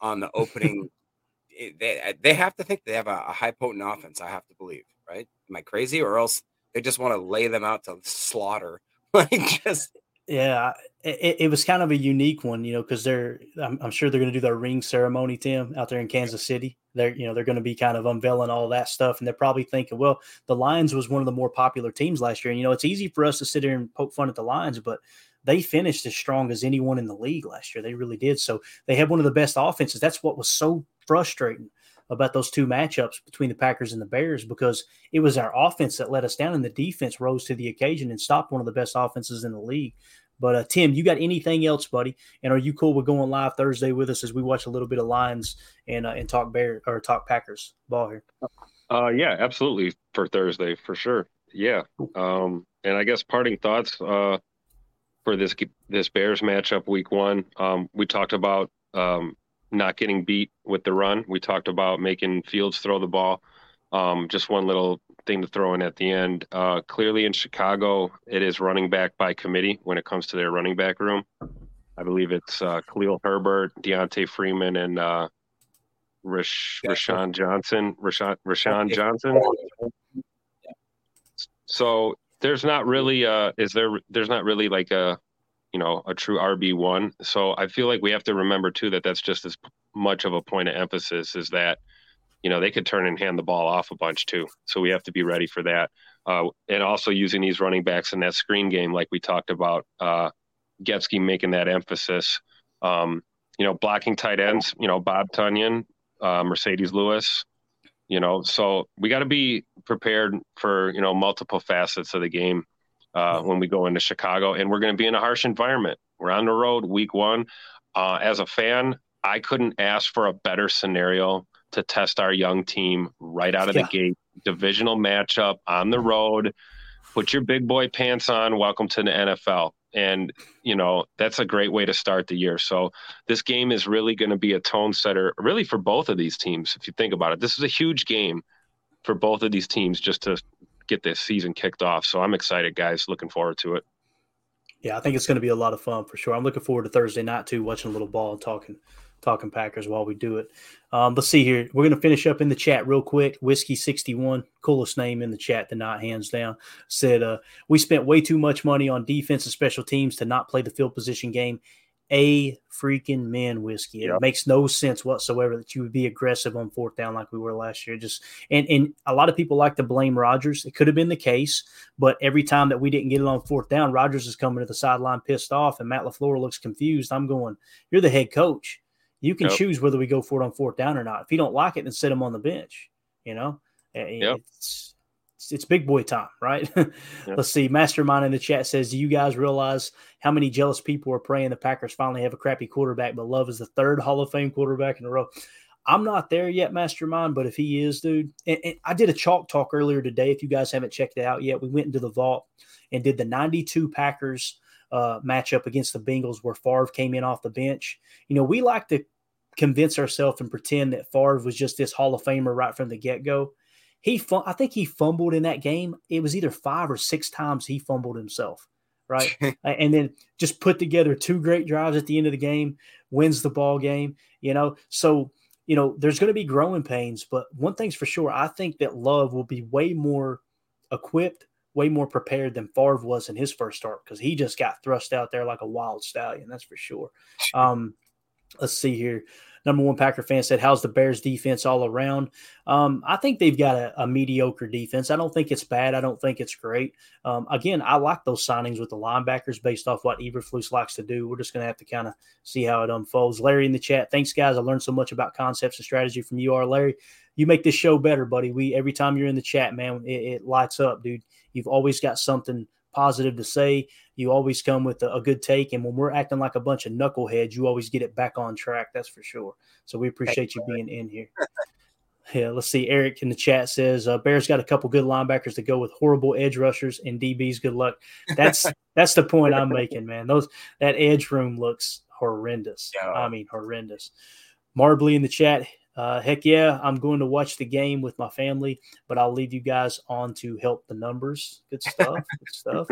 [SPEAKER 6] on the opening. they they have to think they have a, a high potent offense. I have to believe, right? Am I crazy, or else? They just want to lay them out to slaughter. like just
[SPEAKER 4] yeah, it, it, was kind of a unique one, you know, because they're I'm, I'm, sure they're going to do their ring ceremony, Tim, out there in Kansas City. They're you know they're going to be kind of unveiling all that stuff, and they're probably thinking, well, the Lions was one of the more popular teams last year, and you know it's easy for us to sit here and poke fun at the Lions, but they finished as strong as anyone in the league last year. They really did. So they had one of the best offenses. That's what was so frustrating about those two matchups between the Packers and the Bears because it was our offense that let us down and the defense rose to the occasion and stopped one of the best offenses in the league. But uh, Tim, you got anything else, buddy? And are you cool with going live Thursday with us as we watch a little bit of Lions and uh, and talk Bear or talk Packers ball here?
[SPEAKER 5] Uh, yeah, absolutely for Thursday for sure. Yeah, um, and I guess parting thoughts uh, for this this Bears matchup week one. Um, we talked about um, not getting beat with the run. We talked about making Fields throw the ball. Um, just one little thing to throw in at the end. Uh, clearly in Chicago, it is running back by committee when it comes to their running back room. I believe it's uh, Khalil Herbert, D'Onta Foreman, and uh, Rish, Roschon Johnson. Rashawn, Roschon Johnson. So there's not really uh is there there's not really like a you know a true RB one. So I feel like we have to remember too that that's just as much of a point of emphasis is that you know they could turn and hand the ball off a bunch too. So we have to be ready for that. Uh, and also using these running backs in that screen game, like we talked about, uh, Getsy making that emphasis. Um, you know, blocking tight ends. You know, Bob Tonyan, uh, Marcedes Lewis. You know, so we got to be prepared for you know multiple facets of the game uh, when we go into Chicago, and we're going to be in a harsh environment. We're on the road week one. Uh, as a fan, I couldn't ask for a better scenario to test our young team right out of yeah. the gate. Divisional matchup on the road. Put your big boy pants on. Welcome to the NFL. And, you know, that's a great way to start the year. So, this game is really going to be a tone setter, really, for both of these teams. If you think about it, this is a huge game for both of these teams just to get this season kicked off. So I'm excited, guys. Looking forward to it.
[SPEAKER 4] Yeah, I think it's going to be a lot of fun for sure. I'm looking forward to Thursday night too, watching a little ball and talking talking Packers while we do it. Um, let's see here. We're going to finish up in the chat real quick. Whiskey sixty one, coolest name in the chat tonight, hands down. Said uh, we spent way too much money on defense and special teams to not play the field position game a freaking man whiskey. It yep. makes no sense whatsoever that you would be aggressive on fourth down like we were last year. Just and and a lot of people like to blame Rodgers. It could have been the case, but every time that we didn't get it on fourth down, Rodgers is coming to the sideline pissed off, and Matt LaFleur looks confused. I'm going, you're the head coach. You can yep. choose whether we go for it on fourth down or not. If you don't like it, then sit him on the bench. You know, yep. it's it's big boy time, right? Let's see. Mastermind in the chat says, "Do you guys realize how many jealous people are praying the Packers finally have a crappy quarterback, but Love is the third Hall of Fame quarterback in a row?" I'm not there yet, Mastermind, but if he is, dude, and, and I did a chalk talk earlier today. If you guys haven't checked it out yet, we went into the vault and did the 92 Packers uh, matchup against the Bengals where Favre came in off the bench. You know, we like to convince ourselves and pretend that Favre was just this Hall of Famer right from the get go. He, I think he fumbled in that game. It was either five or six times he fumbled himself, right? and then just put together two great drives at the end of the game, wins the ball game. You know, so you know there's going to be growing pains, but one thing's for sure, I think that Love will be way more equipped, way more prepared than Favre was in his first start because he just got thrust out there like a wild stallion. That's for sure. Um, let's see here. number one Packer fan said, "How's the Bears defense all around?" Um, I think they've got a, a, mediocre defense. I don't think it's bad. I don't think it's great. Um, again, I like those signings with the linebackers based off what Eberflus likes to do. We're just going to have to kind of see how it unfolds. Larry in the chat, thanks guys. I learned so much about concepts and strategy from you, are Larry. You make this show better, buddy. We every time you're in the chat, man, it, it lights up, dude. You've always got something positive to say. You always come with a, a, good take. And when we're acting like a bunch of knuckleheads, you always get it back on track. That's for sure. So we appreciate you being in here. Yeah, let's see. Eric in the chat says uh, Bears got a couple good linebackers to go with horrible edge rushers and DBs. Good luck. That's that's the point I'm making, man. Those that edge room looks horrendous. Yeah. I mean horrendous. Marbly in the chat. Uh, heck yeah, I'm going to watch the game with my family, but I'll leave you guys on to help the numbers. Good stuff. Good stuff.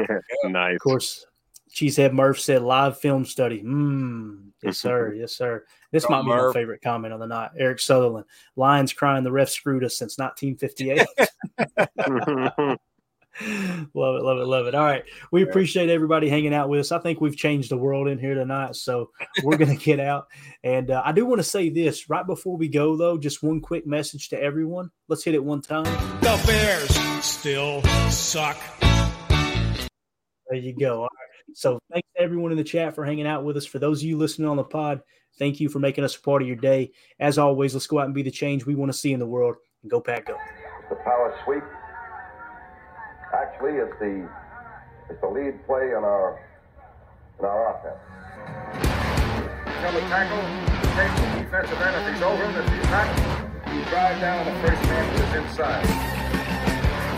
[SPEAKER 5] nice.
[SPEAKER 4] Of course, Cheesehead Murph said live film study. Mm, yes, sir. yes, sir. This might be Murph. my favorite comment on the night. Eric Sutherland. Lions crying the ref screwed us since 1958. love it, love it, love it. All right. We appreciate everybody hanging out with us. I think we've changed the world in here tonight. So we're going to get out. And uh, I do want to say this right before we go, though, just one quick message to everyone. Let's hit it one time.
[SPEAKER 1] The Bears still suck.
[SPEAKER 4] There you go. So thanks to everyone in the chat for hanging out with us. For those of you listening on the pod, thank you for making us a part of your day. As always, let's go out and be the change we want to see in the world. And go pack go.
[SPEAKER 2] The power sweep is the it's the lead play in our in our offense.
[SPEAKER 3] Tackle, take the defensive end if he's over him. If he's not, you drive down the first man is inside.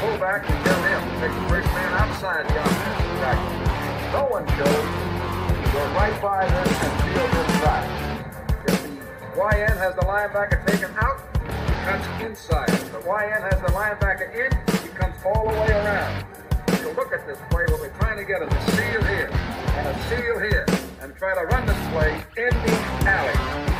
[SPEAKER 3] Fullback, you tell him, take the first man outside. No one shows. Go right by this and inside. If the YN has the linebacker taken out, cuts inside. The YN has the linebacker in, he comes all the way around look at this play. What we're trying to get is a seal here and a seal here and try to run this play in the alley.